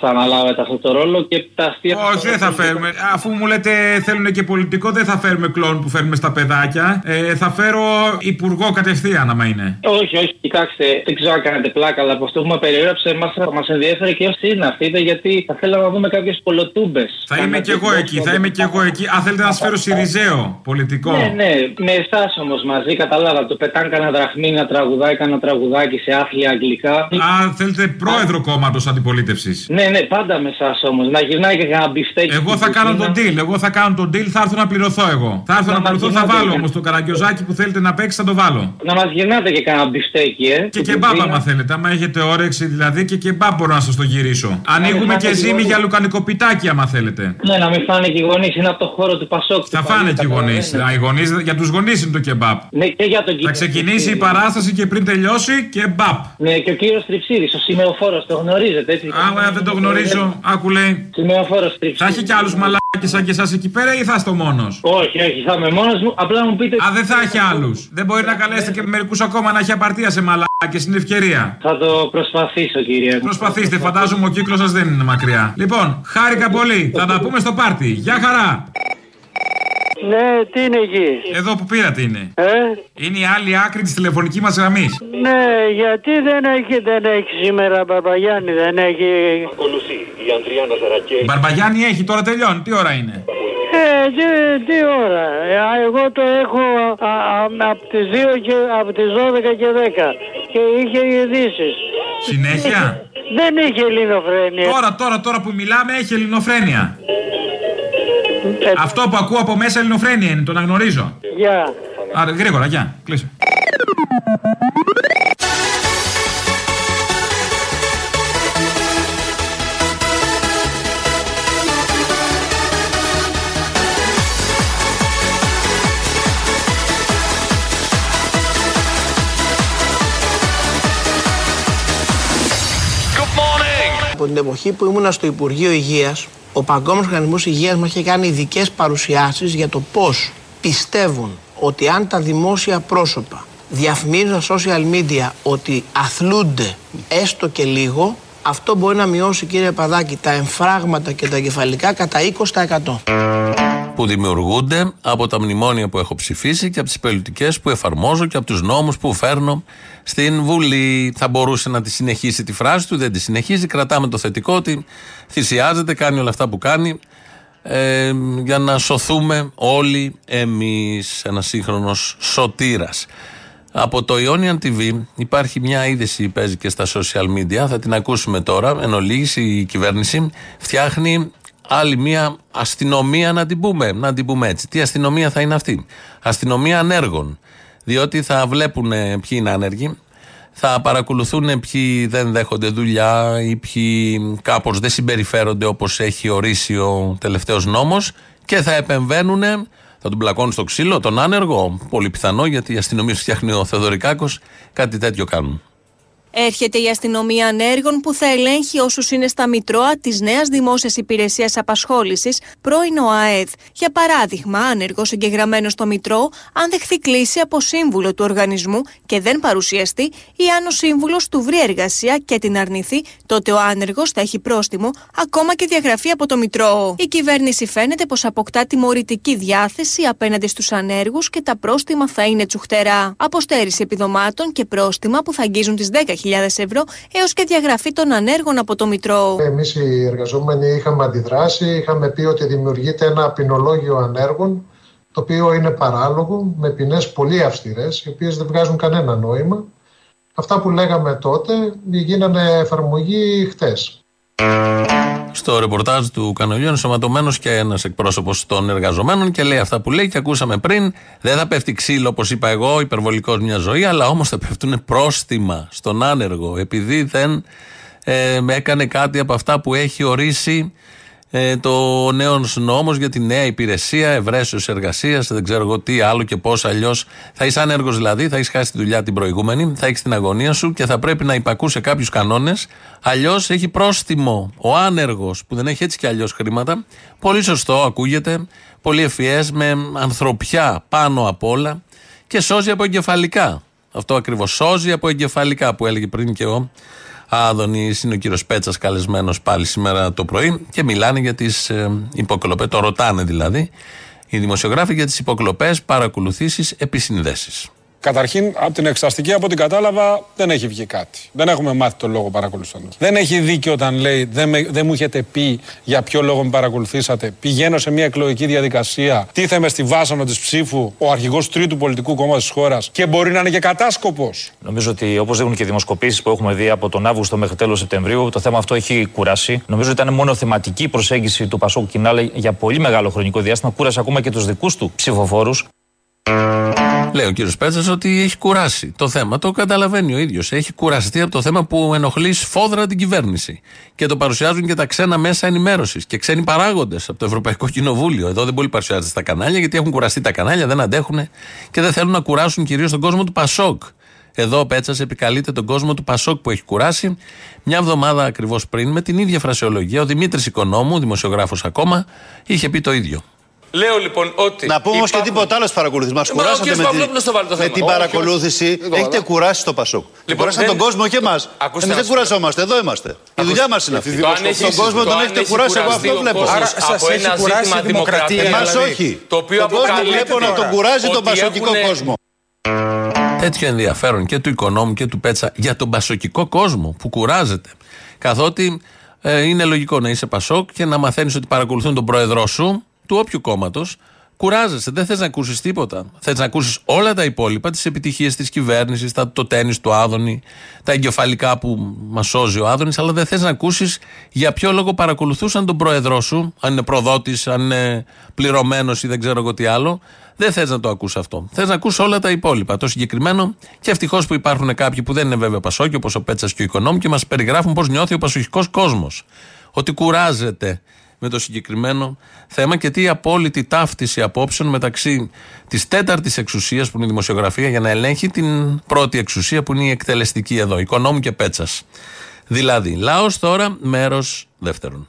θα αναλάβετε αυτό το ρόλο και τα αστεία. Όχι, δεν θα φέρουμε. Αφού μου λέτε θέλουν και πολιτικό, δεν θα φέρουμε κλόουν που φέρνουμε στα παιδάκια. Ε, θα φέρω υπουργό κατευθείαν, άμα είναι. Όχι, όχι, κοιτάξτε, δεν ξέρω αν κάνετε πλάκα, αλλά από αυτό που μα περιέγραψε, εμάς θα μας ενδιαφέρει και όσοι είναι αυτοί, γιατί θα θέλαμε να δούμε κάποιες κολοτούμπες. Θα είμαι κι εγώ εκεί, θα είμαι κι εγώ εκεί. Αν θέλετε να σας φέρω Σιριζέο πολιτικό. Ναι, ναι, με εσάς όμως μαζί, καταλάβατε. Το πετάνε κανένα δραχμή να τραγουδάει κανένα τραγουδάκι σε άθλια αγγλικά. Α, θέλετε πρόεδρο κόμματος αντιπολίτευσης. Ναι, ναι, πάντα με εσάς όμως. Να γυρνάει και κανένα μπιφτέκι. Εγώ στην θα κάνω κουζίνα. τον deal. Εγώ θα κάνω τον deal, θα έρθω να πληρωθώ εγώ. Θα έρθω Να να μας πληρωθώ, θα γυρνάτε βάλω και- όμως το καραγκιόζάκι που θέλετε να παίξει, θα το βάλω. Να μας γυρνάτε και κανένα μπιφτέκι, ε. Και κεμπάπ, άμα θέλετε. Άμα έχετε όρεξη δηλαδή, και κεμπάπ μπορώ να σας το γυρίσω. Ανοίγουμε φάτε και και ζύμη γονείς. για λουκανικοπιτάκι, άμα θέλετε. Ναι, να μην φάνε και οι γονείς, είναι από το χώρο του Πασόκ. Θα φάνε και οι γονείς. Για τους γονείς είναι το κεμπάπ. Ναι, και για τον Θα κύριο. Ξεκινήσει η παράσταση και πριν τελειώσει και μπαπ. Ναι, και ο κύριος Τριψίδης, ο σημεοφόρος, το γνωρίζετε έτσι. Άμα δεν το γνωρίζω, άκου λέει. Σημεοφόρος Τριψίδης. Θα έχει κι άλλους μαλάκες σαν και εσάς εκεί πέρα ή θα είστε μόνος; Όχι, όχι, θα είμαι μόνος μου. Απλά μου πείτε. Α, δεν θα έχει άλλους. Δεν μπορεί να καλέσετε και μερικούς ακόμα να έχει απαρτία σε μαλάκες. Είναι ευκαιρία. Θα το προσπαθήσω, κύριε. Προσπαθήστε, φαντάζομαι ο κύκλος σας δεν είναι μακριά. Λοιπόν, χάρηκα πολύ. Θα τα πούμε στο πάρτι. Γεια χαρά. Ναι, τι είναι εκεί; Εδώ που πήρατε είναι. Ε; Είναι η άλλη άκρη της τηλεφωνικής μας γραμμής. Ναι, γιατί δεν έχει, δεν έχει σήμερα Μπαρμπαγιάννη, δεν έχει. Ακολουθεί η Ανδρία Ναζαρακέ. Μπαρμπαγιάννη έχει, τώρα τελειώνει. Τι ώρα είναι; Ε, τι, τι ώρα; Ε, α, εγώ το έχω από τις 2 και από τις 12 και 10 και είχε ειδήσεις. Συνέχεια; Δεν είχε ελληνοφρένεια. Τώρα, τώρα, τώρα που μιλάμε έχει ελληνοφρένεια. Αυτό που ακούω από μέσα ελληνοφρένεια είναι, το να γνωρίζω. Γεια. Άρα, γρήγορα, γεια. Κλείσε. Από την εποχή που ήμουνα στο Υπουργείο Υγείας, ο Παγκόσμιος Οργανισμός Υγείας μας είχε κάνει ειδικές παρουσιάσεις για το πώς πιστεύουν ότι αν τα δημόσια πρόσωπα διαφημίζουν στα social media ότι αθλούνται έστω και λίγο, αυτό μπορεί να μειώσει, κύριε Παδάκη, τα εμφράγματα και τα κεφαλικά κατά 20% που δημιουργούνται από τα μνημόνια που έχω ψηφίσει και από τις πολιτικές που εφαρμόζω και από τους νόμους που φέρνω στην Βουλή. Θα μπορούσε να τη συνεχίσει τη φράση του, δεν τη συνεχίζει. Κρατάμε το θετικό ότι θυσιάζεται, κάνει όλα αυτά που κάνει ε, για να σωθούμε όλοι εμείς. Ένας σύγχρονος σωτήρας. Από το Ionian TV υπάρχει μια είδηση που παίζει και στα social media. Θα την ακούσουμε τώρα. Εν ολίγης η κυβέρνηση φτιάχνει άλλη μια αστυνομία να την πούμε, να την πούμε έτσι. Τι αστυνομία θα είναι αυτή; Αστυνομία ανέργων. Διότι θα βλέπουν ποιοι είναι άνεργοι, θα παρακολουθούν ποιοι δεν δέχονται δουλειά ή ποιοι κάπως δεν συμπεριφέρονται όπως έχει ορίσει ο τελευταίος νόμος και θα επεμβαίνουν, θα τον πλακώνουν στο ξύλο, τον άνεργο. Πολύ πιθανό γιατί η αστυνομία φτιάχνει ο Θεοδωρικάκος, κάτι τέτοιο κάνουν. Έρχεται η αστυνομία ανέργων που θα ελέγχει όσους είναι στα Μητρώα της νέας Δημόσιας Υπηρεσίας Απασχόλησης, πρώην ΟΑΕΔ. Για παράδειγμα, άνεργος εγγεγραμμένος στο Μητρό, αν δεχθεί κλίση από σύμβουλο του οργανισμού και δεν παρουσιαστεί, ή αν ο σύμβουλος του βρει εργασία και την αρνηθεί, τότε ο άνεργος θα έχει πρόστιμο, ακόμα και διαγραφή από το Μητρό. Η κυβέρνηση φαίνεται πως αποκτά τιμωρητική διάθεση απέναντι στους ανέργους και τα πρόστιμα θα είναι τσουχτερά. Αποστέρηση επιδομάτων και πρόστιμα που θα αγγίζουν τις 10.000 ευρώ έως και διαγραφή των ανέργων από το Μητρό. Εμείς οι εργαζόμενοι είχαμε αντιδράσει, είχαμε πει ότι δημιουργείται ένα ποινολόγιο ανέργων το οποίο είναι παράλογο, με ποινές πολύ αυστηρές, οι οποίες δεν βγάζουν κανένα νόημα. Αυτά που λέγαμε τότε γίνανε εφαρμογή χτες. Στο ρεπορτάζ του Κανολιού ενσωματωμένος και ένας εκπρόσωπος των εργαζομένων και λέει αυτά που λέει και ακούσαμε πριν. Δεν θα πέφτει ξύλο, όπως είπα εγώ, υπερβολικός μια ζωή, αλλά όμως θα πέφτουν πρόστιμα στον άνεργο επειδή δεν ε, έκανε κάτι από αυτά που έχει ορίσει ε, το νέο νόμος για τη νέα υπηρεσία ευρέσεως εργασίας, δεν ξέρω εγώ τι άλλο και πώς αλλιώς. Θα είσαι άνεργος δηλαδή, θα έχεις χάσει τη δουλειά την προηγούμενη, θα έχεις την αγωνία σου και θα πρέπει να υπακούσε κάποιους κανόνες. Αλλιώς έχει πρόστιμο ο άνεργος που δεν έχει έτσι κι αλλιώς χρήματα. Πολύ σωστό, ακούγεται. Πολύ ευφυές, με ανθρωπιά πάνω απ' όλα και σώζει από εγκεφαλικά. Αυτό ακριβώς σώζει από εγκεφαλικά που έλεγε πριν και ο Άδωνη είναι ο κύριο Πέτσας καλεσμένος πάλι σήμερα το πρωί και μιλάνε για τις ε, υποκλοπέ. Το ρωτάνε δηλαδή οι δημοσιογράφοι για τις υποκλοπέ, παρακολουθήσεις, επισυνδέσεις. Καταρχήν, από την εξαστική, από ό,τι κατάλαβα, δεν έχει βγει κάτι. Δεν έχουμε μάθει τον λόγο παρακολουθώντας. Δεν έχει δίκιο όταν λέει δεν, με, δεν μου έχετε πει για ποιο λόγο με παρακολουθήσατε. Πηγαίνω σε μια εκλογική διαδικασία, τίθεμαι στη βάσανο της ψήφου ο αρχηγός τρίτου πολιτικού κόμματος της χώρας και μπορεί να είναι και κατάσκοπος. Νομίζω ότι όπως δείχνουν και οι δημοσκοπήσεις που έχουμε δει από τον Αύγουστο μέχρι τέλος Σεπτεμβρίου, το θέμα αυτό έχει κουράσει. Νομίζω ότι ήταν μόνο θεματική προσέγγιση του Πασόκου Κινάλε για πολύ μεγάλο χρονικό διάστημα. Κούρασε ακόμα και τους δικούς του ψηφοφόρους. Λέει ο κύριος Πέτσας ότι έχει κουράσει το θέμα. Το καταλαβαίνει ο ίδιος. Έχει κουραστεί από το θέμα που ενοχλεί σφόδρα την κυβέρνηση. Και το παρουσιάζουν και τα ξένα μέσα ενημέρωσης και ξένοι παράγοντες από το Ευρωπαϊκό Κοινοβούλιο. Εδώ δεν πολύ παρουσιάζεται στα κανάλια γιατί έχουν κουραστεί τα κανάλια, δεν αντέχουν και δεν θέλουν να κουράσουν κυρίως τον κόσμο του Πασόκ. Εδώ ο Πέτσας επικαλείται τον κόσμο του Πασόκ που έχει κουράσει. Μια εβδομάδα ακριβώς πριν, με την ίδια φρασιολογία, ο Δημήτρης Οικονόμου, δημοσιογράφος ακόμα, είχε πει το ίδιο. Λέω λοιπόν ότι. Να πούμε όμως και τίποτα άλλο στι παρακολουθήσει. Μας Ε, μα ο κουράσατε κ. με, Παυλόπουλος το βάλε το με θέμα. την Όχι, παρακολούθηση. όχι. Εγώ, Έχετε αλλά. κουράσει το Πασόκ. Λοιπόν, Κουράσατε δεν- τον κόσμο και εμάς. Ακούστε Εμείς να δεν σου πω. κουραζόμαστε, εδώ είμαστε. Η δουλειά μας είναι αυτή. Το αν έχει- Τον κόσμο το τον αν έχετε έχεις κουράσει, εγώ κουραστεί αυτό ο βλέπω. κόσμος Άρα από σας έχει ένα κουράσει ζήτημα η δημοκρατία, δημοκρατίας, Εμάς δηλαδή, όχι. Το οποίο Τον κόσμο αποκαλύπτει βλέπω να τώρα τον κουράζει τον ότι πασοκικό έχουνε- κόσμο. Τέτοιο ενδιαφέρον και του οικονόμου και του Πέτσα για τον πασοκικό κόσμο που κουράζεται. Καθότι ε, είναι λογικό να είσαι πασόκ και να μαθαίνεις ότι παρακολουθούν τον πρόεδρό σου, του όποιου κόμματος. Κουράζεσαι, δεν θες να ακούσεις τίποτα. Θες να ακούσεις όλα τα υπόλοιπα, τις επιτυχίες της κυβέρνησης, το τέννη του Άδωνη, τα εγκεφαλικά που μας σώζει ο Άδωνης, αλλά δεν θες να ακούσεις για ποιο λόγο παρακολουθούσαν τον πρόεδρό σου, αν είναι προδότης, αν είναι πληρωμένος ή δεν ξέρω εγώ τι άλλο. Δεν θες να το ακούσει αυτό. Θες να ακούσει όλα τα υπόλοιπα. Το συγκεκριμένο και ευτυχώς που υπάρχουν κάποιοι που δεν είναι βέβαια Πασόκοι, όπως ο Πέτσας και ο Οικονόμου, και μας περιγράφουν πώς νιώθει ο πασοχικός κόσμος. Ότι κουράζεται με το συγκεκριμένο θέμα και τι απόλυτη ταύτιση απόψεων μεταξύ της τέταρτης εξουσίας που είναι η δημοσιογραφία για να ελέγχει την πρώτη εξουσία που είναι η εκτελεστική εδώ, Οικονόμου και Πέτσας. Δηλαδή, λαός τώρα, μέρος δεύτερον.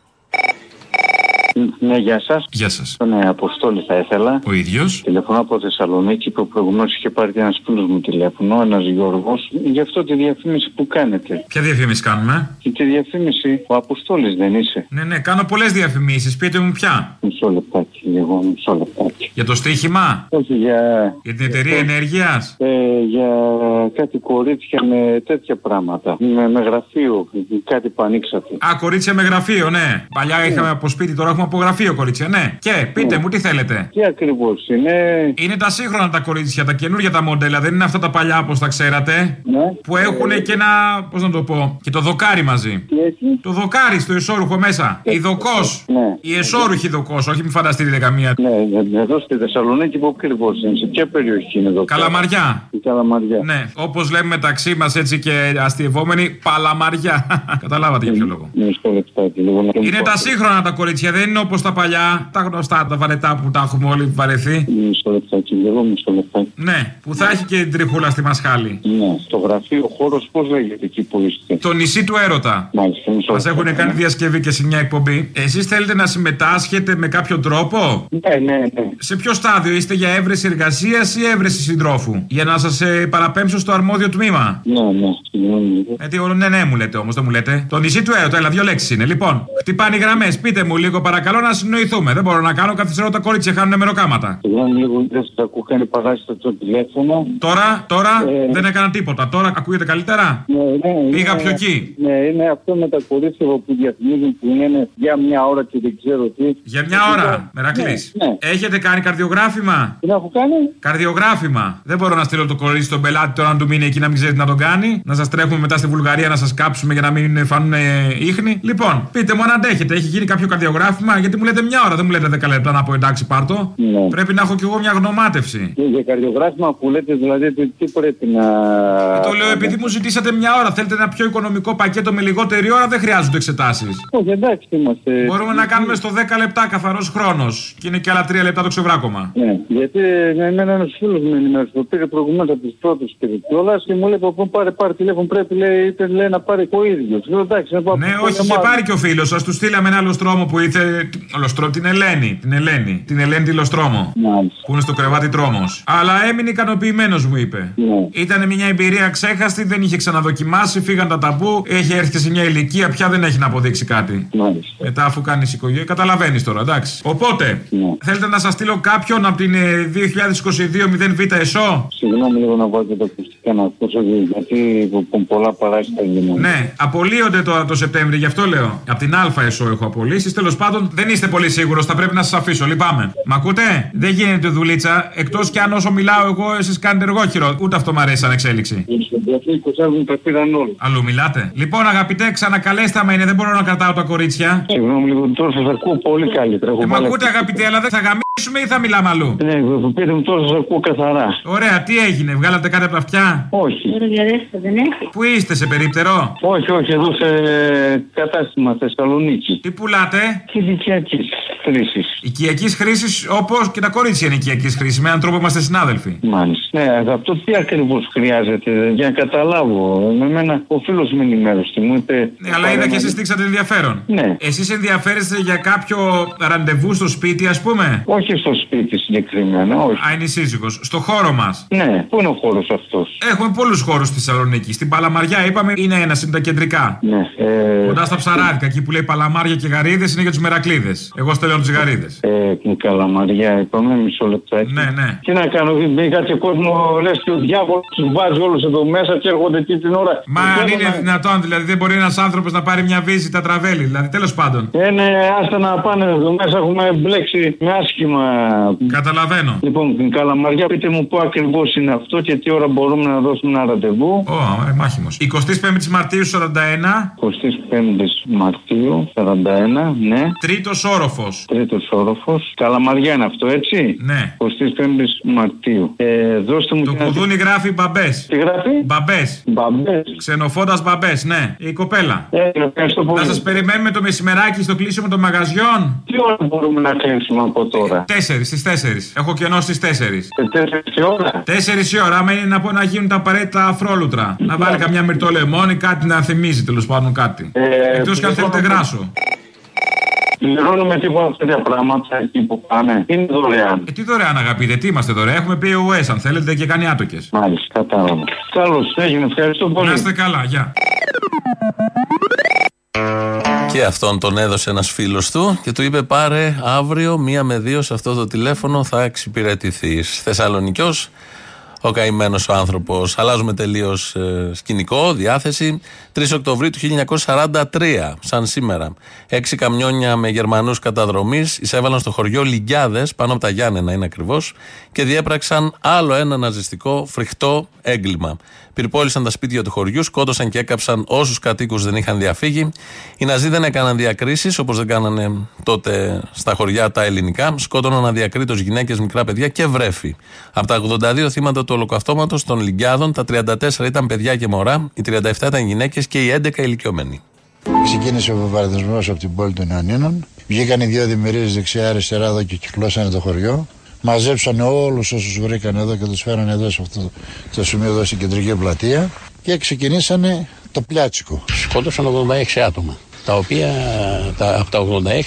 Ναι, γεια σας. Γεια σας. Τον ε, Αποστόλη θα ήθελα. Ο ίδιος. Τηλεφωνώ από Θεσσαλονίκη που προηγουμένως είχε πάρει ένας φίλος μου τηλέφωνο, ένας Γιώργος, γι' αυτό τη διαφήμιση που κάνετε. Ποια διαφήμιση κάνουμε; Και τη διαφήμιση, ο Αποστόλης δεν είσαι. Ναι, ναι, κάνω πολλές διαφημίσεις. Πείτε μου ποια. Μισό λεπτάκι, λίγο, μισό λεπτάκι. Για το στοίχημα; Όχι για. Για την εταιρεία ενέργειας; Ε, για κάτι κορίτσια με τέτοια πράγματα. Με, με γραφείο, κάτι που ανοίξατε. Α, κορίτσια με γραφείο, ναι. Παλιά είχαμε από σπίτι, τώρα έχουμε από γραφείο κορίτσια, ναι. Και πείτε μου, τι θέλετε; Τι ακριβώς είναι; Είναι τα σύγχρονα τα κορίτσια, τα καινούργια τα μοντέλα. Δεν είναι αυτά τα παλιά όπως τα ξέρατε. Ναι. Που έχουν και ένα. Πώς να το πω. Και το δοκάρι μαζί. Τι έχει; Το δοκάρι στο εσώρουχο μέσα. Η δοκός. Ναι. Η εσώρουχη δοκός, όχι μην φανταστείτε καμία. Ναι, εδώ στη Θεσσαλονίκη που ακριβώς είναι. Σε ποια περιοχή είναι εδώ. πέρα; Καλαμαριά. Η Καλαμαριά. Ναι, όπως λέμε μεταξύ μας έτσι και αστειευόμενοι, παλαμαριά. Καταλάβατε για ποιο λόγο. Μισό λεπτάκι, λίγο να Είναι τα σύγχρονα τα κορίτσια, δεν είναι όπως τα παλιά, τα γνωστά, τα βαρετά που τα έχουμε όλοι βαρεθεί. Μισό λεπτάκι, λίγο μισό λεπτάκι. Ναι, που θα έχει και την τριχούλα στη μασχάλη. Ναι, το γραφείο χώρος πώς λέγεται εκεί που είστε; Το νησί του έρωτα. Μάλιστα, μισό Μας λεπτάκι. έχουν κάνει διασκευή και σε μια εκπομπή. Εσείς θέλετε να συμμετάσχετε με κάποιο τρόπο; Ναι, ναι, ναι. Σε ποιο στάδιο είστε για έβρεση εργασίας ή έβρεση συντρόφου; Για να σας ε, παραπέμψω στο αρμόδιο τμήμα. Ναι, ναι, συγγνώμη λίγο. Ε, τι, όλο, ναι, ναι, μου λέτε όμως, δεν μου λέτε. Το νησί του έρωτα, έλα, δύο λέξεις είναι. Λοιπόν, χτυπάνε οι γραμμές. Πείτε μου λίγο παρακαλώ να συνοηθούμε. Δεν μπορώ να κάνω καθυστερό τα κορίτσια χάνουν μεροκάματα. Συγγνώμη λίγο, δεν σας ακούω, κάνει παράσιτο το τηλέφωνο. Τώρα, τώρα Ε. δεν έκανα τίποτα. Τώρα ακούγεται καλύτερα; Ναι, ναι, Πήγα είναι- πιο εκεί. Ναι, είναι αυτό με τα κορίτσια που διαφημίζουν που είναι για μια ώρα και δεν ξέρω τι. Για μια ώρα, Μερακλής. Ναι, ναι. Έχετε κάνει καρδιογράφημα; Τι να έχω κάνει; Καρδιογράφημα. Δεν μπορώ να στείλω το κορίτσι στον πελάτη τώρα να του μείνει εκεί να μην ξέρει τι να τον κάνει. Να σας τρέχουμε μετά στη Βουλγαρία να σας κάψουμε για να μην φανούν ε, ίχνη. Λοιπόν, πείτε μου αν αντέχετε. Έχει γίνει κάποιο καρδιογράφημα; Γιατί μου λέτε μια ώρα, δεν μου λέτε 10 λεπτά να πω εντάξει πάρτο. Ναι. Πρέπει να έχω κι εγώ μια γνωμάτευση. Και για καρδιογράφημα που λέτε δηλαδή τι, τι πρέπει να. Το λέω επειδή μου ζητήσατε μια ώρα. Θέλετε ένα πιο οικονομικό πακέτο με λιγότερη ώρα, δεν χρειάζονται εξετάσεις. Όχι, εντάξει είμαστε. Μπορούμε να κάνουμε στο 10 λεπτά καθαρός χρόνος. Και είναι και άλλα 3 λεπτά το ξεβράκωμα. Ναι, γιατί με εμένα ένας φίλος μου ενημέρωσε. Το πήρε προηγουμένως από του πρώτου και κιόλας και μου λέει: Παππού, πάρε, πάρε τηλέφωνο. Πρέπει λέει, είπε, λέει, να πάρει ο ίδιος. Λέω εντάξει, να πάω. Ναι, όχι, είχε πάρει και ο φίλος σας. Τους στείλαμε ένα λοστρόμο που ήρθε. Λοστρό, την Ελένη. Την Ελένη. Την Ελένη τη Λοστρόμο. Που είναι στο κρεβάτι τρόμος. Αλλά έμεινε ικανοποιημένος, μου είπε. Ναι. Ήταν μια εμπειρία ξέχαστη, δεν είχε ξαναδοκιμάσει, φύγαν τα ταμπού. Έχει έρθει και σε μια ηλικία, πια δεν έχει να αποδείξει κάτι. Μετά, αφού κάνεις οικογένεια, καταλαβαίνεις τώρα, εντάξει. Οπότε, θέλετε να σας στείλω κάποιον από την ε, 2022 0β ΕΣΟ. Συγγνώμη λίγο να βάλετε τα ακουστικά να ακούσω γιατί πο- πολλά παράσιτα γίνονται. Ναι, απολύονται τώρα το Σεπτέμβριο, γι' αυτό λέω. Από την Α ΕΣΟ έχω απολύσεις. Τέλος πάντων, δεν είστε πολύ σίγουρος, θα πρέπει να σας αφήσω. Λυπάμαι. Μ' ακούτε; Δεν γίνεται δουλίτσα. Εκτός κι αν όσο μιλάω εγώ, εσείς κάνετε εργόχειρο. Ούτε αυτό μ' αρέσει σαν εξέλιξη. Στον τραφικό μου τα πήραν όλοι. Αλλού μιλάτε. Λοιπόν, αγαπητέ, ξανακαλέστε με είναι, δεν μπορώ να κρατάω τα κορίτσια. Συγγνώμη λίγο, τώρα σας ακούω πολύ καλύτερα. Έχω Ε, μ' βάλει- ακούτε, αγαπητέ, αλλά δεν θα γαμίσουμε ή θα μιλάμε αλλού; Ναι, πείτε μου τώρα σας ακούω καθαρά. Ωραία, τι έγινε, βγάλατε κάτι από τα αυτιά; Όχι. δεν έχει. Πού είστε, σε περίπτερο; Όχι, όχι, εδώ σε κατάστημα Θεσσαλονίκη. Τι πουλάτε; Χιλικιακή. χρήσης. Οικιακής χρήσης όπως και τα κορίτσια είναι οικιακής χρήσης. Με έναν τρόπο είμαστε συνάδελφοι. Μάλιστα. Ναι, αυτό τι ακριβώς χρειάζεται για να καταλάβω. Με μένα ο φίλος με ενημέρωσε. Μου είπε. Ναι, αλλά είδα και εσείς δείξατε ενδιαφέρον. Ναι. Εσείς ενδιαφέρεστε για κάποιο ραντεβού στο σπίτι, ας πούμε; Όχι στο σπίτι συγκεκριμένα, όχι. Α, είναι η σύζυγος. Στο χώρο μας. Ναι, πού είναι ο χώρος αυτός; Έχουμε πολλούς χώρους στη Θεσσαλονίκη. Στην Παλαμαριά είπαμε είναι ένα, είναι τα κεντρικά. Ναι. Ε, Κοντά στα ψαράδικα, εκεί που λέει Παλαμάρια και Γαρίδες είναι για τους Μερακλείδε. Εγώ στέλνω του Γαρίδε. Ε, την καλαμαριά, είπαμε, μισό λεπτάκι. Ναι, ναι. Τι να κάνω, μπήκα και κόσμο, λες και ο διάβολος τους βάζει όλους εδώ μέσα και έρχονται εκεί την ώρα. Μα αν είναι δυνατόν, δηλαδή δεν μπορεί ένας άνθρωπος να πάρει μια βίζη τα τραβέλη. Δηλαδή τέλος πάντων. Ε, ναι, άστα να πάνε εδώ μέσα, έχουμε μπλέξει με άσχημα. Καταλαβαίνω. Λοιπόν, την καλαμαριά, πείτε μου πού ακριβώς είναι αυτό και τι ώρα μπορούμε να δώσουμε ένα ραντεβού. Ω, ε, μάχημος. 25η Μαρτίου 41. 25η Μαρτίου 41, ναι. Τρίτος όροφος. Τρίτος όροφος. Καλαμαριά είναι αυτό, έτσι; Ναι. 25η Μαρτίου. Ε, δώστε μου Το και ένα- κουδούνι γράφει μπαμπές. Τι γράφει; Μπαμπές. Μπαμπές. Ξενοφώντας μπαμπές, ναι. Η κοπέλα. Ε, ευχαριστώ πολύ. Να σας περιμένουμε το μεσημεράκι στο κλείσιμο των μαγαζιών. Τι ώρα μπορούμε να κλείσουμε από τώρα; Τέσσερις, στις τέσσερις. Έχω κενό στις τέσσερις. Τέσσερις η ώρα; Τέσσερις η ώρα, άμα είναι να, πω, να γίνουν τα απαραίτητα αφρόλουτρα. Να βάλει καμιά μυρτό λεμόνι, κάτι να θυμίζει τέλος πάντων κάτι. Ε, Εκτός και αν θέλετε γράσο. Πληρώνουμε τίποτα τέτοια πράγματα εκεί που πάνε. Είναι δωρεάν. Ε, τι δωρεάν αγαπητέ, τι είμαστε δωρεάν. Έχουμε POS αν θέλετε και κάνει άτοκε. Μάλιστα, κατάλαβα. Καλώς έγινε, ευχαριστώ πολύ. Να είστε καλά, γεια. Και αυτόν τον έδωσε ένας φίλος του και του είπε: Πάρε αύριο μία με δύο σε αυτό το τηλέφωνο θα εξυπηρετηθείς. Θεσσαλονικιός, ο καημένο ο άνθρωπος. Αλλάζουμε τελείως σκηνικό, διάθεση. 3 Οκτωβρίου του 1943, σαν σήμερα. Έξι καμιόνια με Γερμανούς καταδρομής εισέβαλαν στο χωριό Λιγκιάδε, πάνω από τα Γιάννενα είναι ακριβώς, και διέπραξαν άλλο ένα ναζιστικό φρικτό έγκλημα. Πυρπόλησαν τα σπίτια του χωριού, σκότωσαν και έκαψαν όσους κατοίκους δεν είχαν διαφύγει. Οι Ναζί δεν έκαναν διακρίσεις όπως δεν κάνανε τότε στα χωριά τα ελληνικά. Σκότωναν αδιακρίτως γυναίκες, μικρά παιδιά και βρέφη. Από τα 82 θύματα του ολοκαυτώματος των Λιγκιάδων, τα 34 ήταν παιδιά και μωρά, οι 37 ήταν γυναίκες και οι 11 ηλικιωμένοι. Ξεκίνησε ο βομβαρδισμός από την πόλη των Ιωαννίνων. Βγήκαν οι δύο δημιουργίες δεξιά-αριστερά εδώ και κυκλώσανε το χωριό. Μαζέψανε όλους όσους βρήκαν εδώ και τους φέρανε εδώ σε αυτό το σημείο εδώ στην κεντρική πλατεία και ξεκινήσανε το πλιάτσικο. Σκότωσαν 86 άτομα. Τα οποία τα, από τα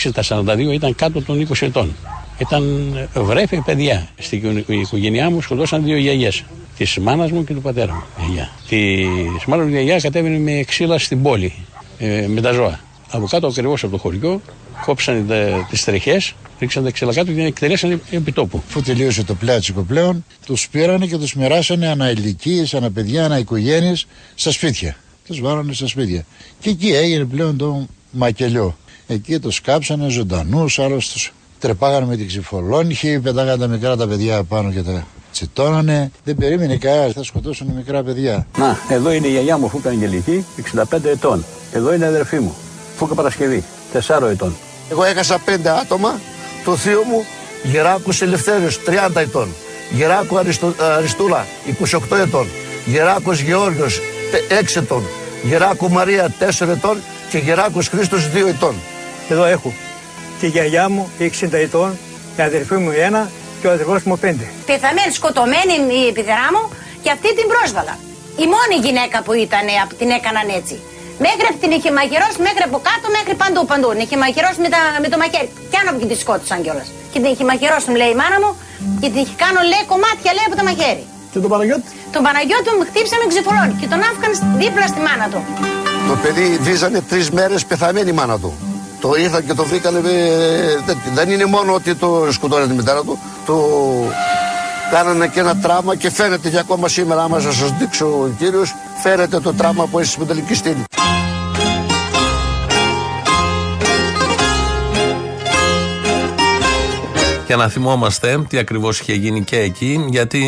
86, τα 42 ήταν κάτω των 20 ετών. Ήταν βρέφη παιδιά. Στην οικογένειά μου σκοτώσαν δύο γιαγιές. Της μάνας μου και του πατέρα μου. Γιαγιά. Της μάνας μου γιαγιάς κατέβαινε με ξύλα στην πόλη. Ε, με τα ζώα. Από κάτω ακριβώς από το χωριό κόψαν τις τρεχέ, ρίξαν τα ξύλα κάτω και την εκτελέσαν επί τόπου. Αφού τελείωσε το πλιάτσικο πλέον, τους πήρανε και τους μοιράσανε ανά ηλικίες, ανά παιδιά, ανά οικογένειες στα σπίτια. Τους βάλανε στα σπίτια. Και εκεί έγινε πλέον το μακελιό. Εκεί τους κάψανε ζωντανούς, άλλου τους τρεπάγανε με την ξυφολόνυχη, πετάγανε τα μικρά τα παιδιά πάνω και τα τσιτώνανε. Δεν περίμενε κανένας, θα σκοτώσουν μικρά παιδιά. Να, εδώ είναι η γιαγιά μου Φούκα Αγγελική, 65 ετών. Εδώ είναι η αδερφή μου, Φούκα Παρασκευή, 4 ετών. Εγώ έχασα πέντε άτομα. Το θείο μου Γεράκου Ελευθέριος 30 ετών. Γεράκου Αριστο, Αριστούλα 28 ετών. Γεράκος Γεώργιος 6 ετών. Γεράκου Μαρία 4 ετών και Γεράκος Χρήστος 2 ετών. Εδώ έχω τη γιαγιά μου 60 ετών, η αδερφή μου ένα και ο αδερφός μου πέντε. Πεθαμένη, σκοτωμένη η πιδερά μου και αυτή την πρόσβαλα. Η μόνη γυναίκα που ήταν, απ' την έκαναν έτσι. Μέχρι απ' την είχε μαγειρώσει, μέχρι από κάτω, μέχρι παντού παντού. Την είχε μαγειρώσει με, τα, με το μαχαίρι. Κι άνω και τη σκότωσαν κιόλας. Και την είχε μαγειρώσει, μου λέει η μάνα μου, και την είχε κάνω λέει κομμάτια λέει από το μαχαίρι. Και τον Παναγιώτη; Τον Παναγιώτη μου χτύψαμε ξυφολόνι και τον άφηκαν δίπλα στη μάνα του. Το παιδί βίζανε τρεις μέρες πεθαμένη η μάνα του. Το ήρθαν και το βρήκανε. ε, δεν, δεν είναι μόνο ότι το σκοτώνε τη μητέρα του, το κάνανε και ένα τραύμα και φαίνεται και ακόμα σήμερα, άμα σας δείξω ο κύριος, φαίνεται το τραύμα που έχει στην μεταλλική στήλη. Και να θυμόμαστε τι ακριβώς είχε γίνει και εκεί, γιατί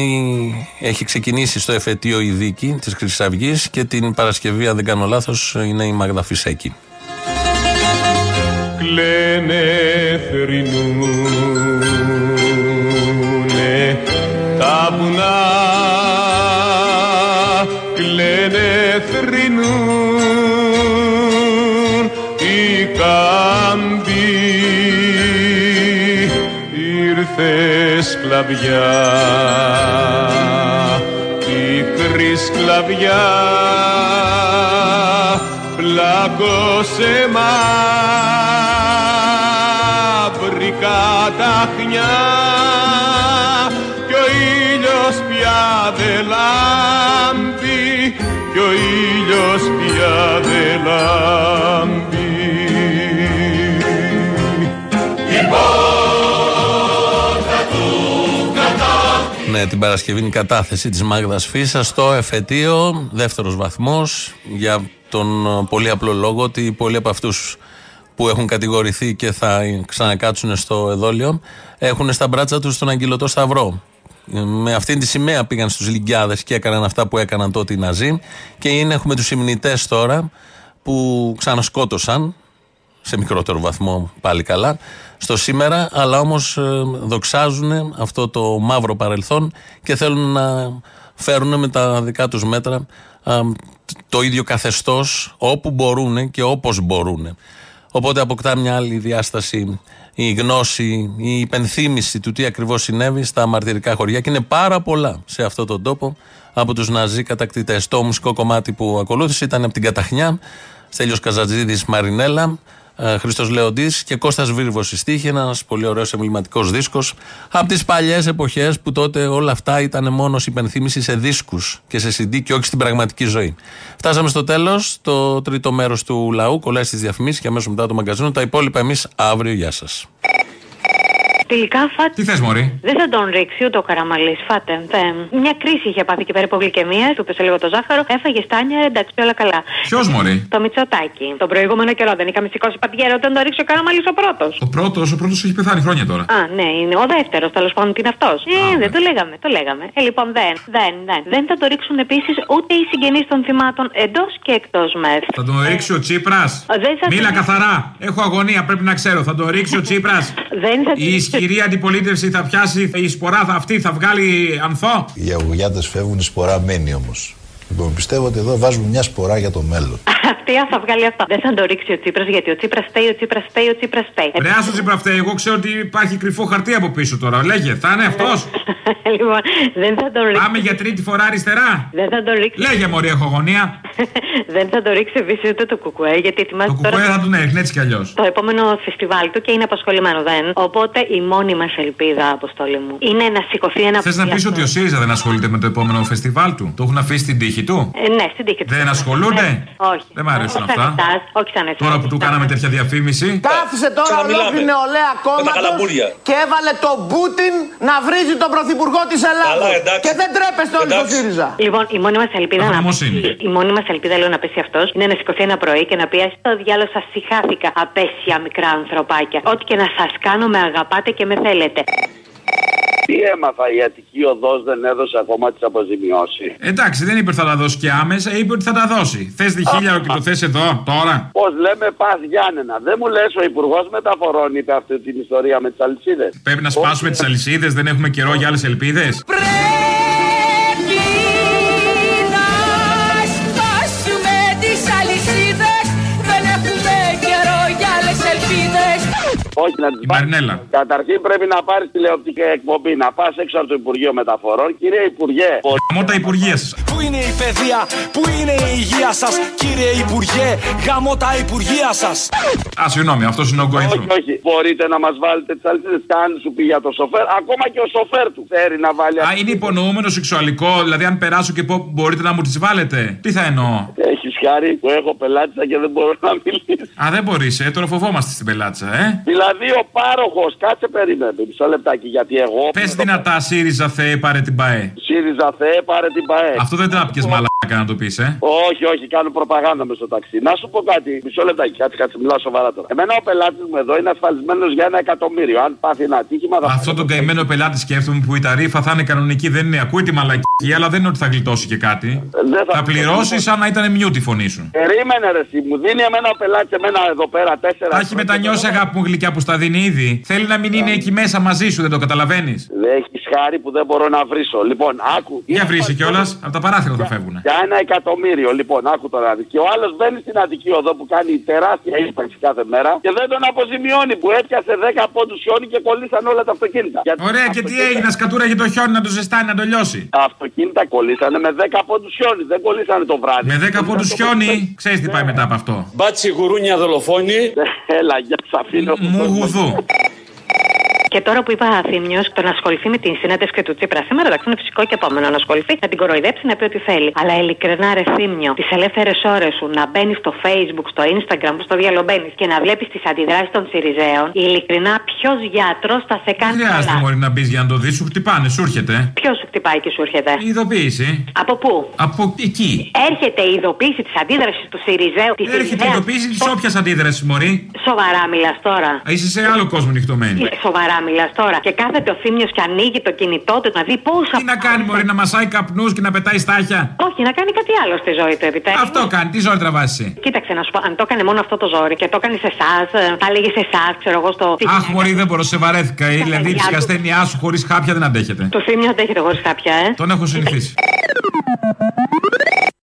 έχει ξεκινήσει στο εφετείο η δίκη της Χρυσαυγή και την Παρασκευή, αν δεν κάνω λάθος, είναι η Μάγδα Φυσέκη. κλαίνε θρυνούνε τα βουνά σκλαβιά. Πικρή σκλαβιά πλάκωσε μαύρη καταχνιά κι ο ήλιος πια δε λάμπει κι ο ήλιος πια δε λάμπει Ναι, την Παρασκευή είναι η κατάθεση της Μάγδας Φίσα στο εφετείο, δεύτερος βαθμός, για τον ε, πολύ απλό λόγο ότι πολλοί από αυτούς που έχουν κατηγορηθεί και θα ξανακάτσουν στο εδόλιο έχουν στα μπράτσα τους τον Αγγελωτό Σταυρό. Ε, Με αυτήν τη σημαία πήγαν στους Λιγκιάδες και έκαναν αυτά που έκαναν τότε οι Ναζί και είναι, έχουμε τους ημνητές τώρα που ξανασκότωσαν σε μικρότερο βαθμό πάλι καλά στο σήμερα αλλά όμως ε, δοξάζουν αυτό το μαύρο παρελθόν και θέλουν να φέρουν με τα δικά τους μέτρα α, το ίδιο καθεστώς όπου μπορούν και όπως μπορούν. Οπότε αποκτά μια άλλη διάσταση η γνώση, η υπενθύμηση του τι ακριβώς συνέβη στα μαρτυρικά χωριά και είναι πάρα πολλά σε αυτόν τον τόπο από τους ναζί κατακτητές. Το μουσικό κομμάτι που ακολούθησε ήταν από την Καταχνιά, Στέλιος Καζατζίδης Μαρινέλα, ε, Χρήστο Λεοντή και Κώστας Βίρβος στη στίχη, ένας πολύ ωραίος εμβληματικός δίσκος. Από τις παλιές εποχές που τότε όλα αυτά ήταν μόνο υπενθύμηση σε δίσκους και σε CD και όχι στην πραγματική ζωή. Φτάσαμε στο τέλος, το τρίτο μέρος του λαού, κολλάει στις διαφημίσεις και αμέσως μετά το μαγκαζίνο. Τα υπόλοιπα εμείς αύριο. Γεια σας. Τελικά φάτε. Τι θες, Μωρή; Δεν θα τον ρίξει ούτε ο καραμαλής. Φάτε. Δεν. Μια κρίση είχε πάθει και πέρα υπογλυκαιμία. Του πέσε λίγο το ζάχαρο. Έφαγε στάνια. Εντάξει, όλα καλά. Ποιος, Μωρή; Το Μητσοτάκι. Τον προηγούμενο καιρό δεν είχαμε σηκώσει πατιέρα όταν το ρίξει ο καραμαλής ο πρώτος. Ο πρώτος, ο πρώτος έχει πεθάνει χρόνια τώρα. Α, ναι, είναι ο δεύτερος. Τέλος πάντων, τι είναι αυτός. Ε, δεν το λέγαμε, το λέγαμε. Ε, λοιπόν, δεν, δεν, δεν. Δεν θα το ρίξουν επίσης ούτε οι συγγενείς των θυμάτων εντός και εκτός μεθ. Θα τον ρίξει ο Τσίπρας; Δεν θα Μίλα τον- καθαρά. Έχω αγωνία, πρέπει να ξέρω. Θα τον ρίξει ο Τσίπρας; Δεν θα Η ισχυρή αντιπολίτευση θα πιάσει, η σπορά θα αυτή θα βγάλει ανθό; Οι αγωγιάτες φεύγουν, η σπορά μένει όμως. Λοιπόν, πιστεύω ότι εδώ βάζουμε μια σπορά για το μέλλον. Αυτή θα βγάλει αυτό. Δεν θα το ρίξει ο Τσίπρας γιατί ο Τσίπρας φταίει, ο Τσίπρας φταίει, ο Τσίπρας φταίει. Ρε άσο Τσίπρα φταίει. Εγώ ξέρω ότι υπάρχει κρυφό χαρτί από πίσω τώρα. Λέγε, θα είναι αυτός; λοιπόν, δεν θα το ρίξει. Πάμε για τρίτη φορά αριστερά; Δεν θα το ρίξει. Λέγε, Μωρή, έχω αγωνία. δεν θα το ρίξει επίση ούτε το κουκουέ γιατί ετοιμάζει Το κουκουέ θα τον έριχνε έτσι κι αλλιώς. το επόμενο φεστιβάλ του και είναι απασχολημένο δεν. Οπότε η μόνη μας ελπίδα, αποστόλη μου, είναι να σηκωθεί ένα Θες να πεις ότι ο ΣΥΡΙΖΑ δεν ασχολείται με το επόμενο φεστιβάλ του; Το έχουν αφήσει στην τύχη του; Ε, ναι, στην τύχη του. Δεν ασχολούνται; Όχι. Δεν μ' αρέσουν Όχι αυτά. σαν εσάς, όχι σαν εσάς. Τώρα που του κάναμε τέτοια διαφήμιση. Κάθισε τώρα Ξαναμιλάμε. ολόκληρη νεολαία κόμματος καλαμπούρια. και έβαλε τον Πούτιν να βρίζει τον πρωθυπουργό της Ελλάδος. Και δεν τρέπεστε όλοι στο ΣΥΡΙΖΑ. Λοιπόν, η μόνη μας ελπίδα να Αφρομοσύνη. η μόνη μας ελπίδα λέω να πέσει αυτός είναι να σηκωθεί ένα πρωί και να πει «Ας το διάλογο σας συχάθηκα απέσια μικρά ανθρωπάκια. Ό,τι και να σας κάνω με αγαπάτε και με θέλετε. Τι έμαθα, η Αττική Οδός δεν έδωσε ακόμα τις αποζημιώσεις; Εντάξει, δεν είπε ότι θα τα δώσει και άμεσα, είπε ότι θα τα δώσει. Θες διχίλιαρο και το θες εδώ, τώρα. Πώς λέμε, πας Γιάννενα. Δεν μου λες, ο Υπουργός Μεταφορών είπε αυτή την ιστορία με τις αλυσίδες. Πρέπει να σπάσουμε τις αλυσίδες, δεν έχουμε καιρό για άλλες ελπίδες. Σπάσουμε Όχι, να τις Η Μαρινέλα. Καταρχήν πρέπει να πάρεις τηλεοπτική εκπομπή, να πας έξω από το Υπουργείο Μεταφορών. Κύριε Υπουργέ, Γαμώ τα υπουργεία σας. Πού είναι η παιδεία, πού είναι η υγεία σας, κύριε Υπουργέ, γαμώ τα υπουργεία σας. Α, συγγνώμη, αυτός είναι ο going όχι, through. όχι. Μπορείτε να μας βάλετε τις αλυσίδες. Και αν σου πει για το σοφέρ, ακόμα και ο σοφέρ του θέλει να βάλει. Α, είναι υπονοούμενος σεξουαλικό, δηλαδή αν περάσω και πω μπορείτε να μου τις βάλετε. Τι θα εννοώ; Έχει χάρη που έχω πελάτησα και δεν μπορώ να μιλήσω. Α, δεν μπορείς, ε, τώρα φοβόμαστε στην πελάτσα, ε. Δηλαδή ο πάροχος, κάτσε περίμενε μισό λεπτάκι γιατί εγώ. Πες δυνατά, ΣΥΡΙΖΑ Θεέ, πάρε την ΠαΕ. ΣΥΡΙΖΑ Θεέ, πάρε την ΠαΕ. Αυτό δεν τράπηκες μαλάκα να το πεις, ε. Όχι, όχι, κάνω προπαγάνδα μες στο ταξί. Να σου πω κάτι, μισό λεπτάκι, κάτσε, κάτσε, μιλάω σοβαρά τώρα. Εμένα ο πελάτης μου εδώ είναι ασφαλισμένος για ένα εκατομμύριο. Αν πάθει ένα ατύχημα θα. Αυτό τον καημένο πελάτη σκέφτομαι που η ταρήφα θα είναι κανονική, δεν είναι. Ακούει τη μαλακή, αλλά δεν είναι ότι θα γλιτώσει και κάτι. Δεν θα- Θα πληρώσεις σαν να ήταν mute η φωνή σου. Περίμενε ρε, εσύ. μου δίνει εμένα ο πελάτης εμένα εδώ πέρα τέσσερα. Τα έχει μετανιώσει αγάπη μου γλυκιά που στα δίνει ήδη. Θέλει να μην είναι εκεί μέσα μαζί σου, δεν το καταλαβαίνεις; Δεν έχεις χάρη που δεν μπορώ να βρίσω. Λοιπόν, άκου. Για βρήσει κιόλας, από τα παράθυρα θα φεύγουν. Για ένα εκατομμύριο, λοιπόν, άκου τώρα. Και ο άλλος μπαίνει στην Αττική Οδό που κάνει τεράστια ύπαρξη κάθε μέρα και δεν τον αποζημιώνει που έπιασε 10 πόντους χιόνι και κολλήσαν όλα τα αυτοκίνητα. Γιατί Ωραία, και τι έγινε, σκατούρα για το χιόνι να το ζεστάνει, να το λιώσει; Τα αυτοκίνητα κολλήσανε με 10 πόντους χιόνι, δεν κολλήσανε το βράδυ. Με 10 πόντους χιόνι, ξέρεις τι πάει μετά από αυτό. Μπάτσι γουρούνια δολοφόνη. Έλα, για σαφήνω. Μου γουδού. Και τώρα που είπα Θήμιο, το να ασχοληθεί με την συνέντευξη του Τσίπρα σήμερα, εντάξει, είναι φυσικό και επόμενο να ασχοληθεί, να την κοροϊδέψει, να πει ό,τι θέλει. Αλλά ειλικρινά, ρε Θήμιο, τις ελεύθερες ώρες σου να μπαίνεις στο Facebook, στο Instagram, που στο διαλομπαίνεις και να βλέπεις τις αντιδράσεις των Σιριζέων, ειλικρινά, ποιος γιατρός θα σε κάνει Δεν χρειάζεται καλά. μόλι να μπεις για να το δεις, σου χτυπάνε, σου έρχεται. Ποιος σου χτυπάει και σου έρχεται; Η ειδοποίηση. Από πού; Από εκεί. Έρχεται η ειδοποίηση της αντίδρασης του Σιριζέου. Της Έρχεται η Σιριζέας. ειδοποίηση της όποιας αντίδρασης, Μωρή. Σοβαρά μιλάς τώρα. Είσαι σε άλλο κόσμο νυχτωμένη. Ε, Σοβαρά μιλάς τώρα. Και κάθεται ο Θήμιο και ανοίγει το κινητό του να δει πόσα. Τι να κάνει, Μωρή, να μασάει καπνούς και να πετάει στάχια; Όχι, να κάνει κάτι άλλο στη ζωή του επιτέλους. Αυτό κάνει, τι ζόρι τραβάσει. Κοίταξε να σου πω, αν το έκανε μόνο αυτό το ζόρι και το έκανε σε εσάς, θα έλεγε σε εσάς, ξέρω εγώ στο. Αχ, Μωρή, δεν μπορώ, σε βαρέθηκα. ε, Δηλαδή, η παιδιά του. ψυχασθένειά σου χωρίς χάπια δεν αντέχετε. Το θύμιο αντέχετε χωρίς κάποια, ε. Τον έχω συνηθίσει.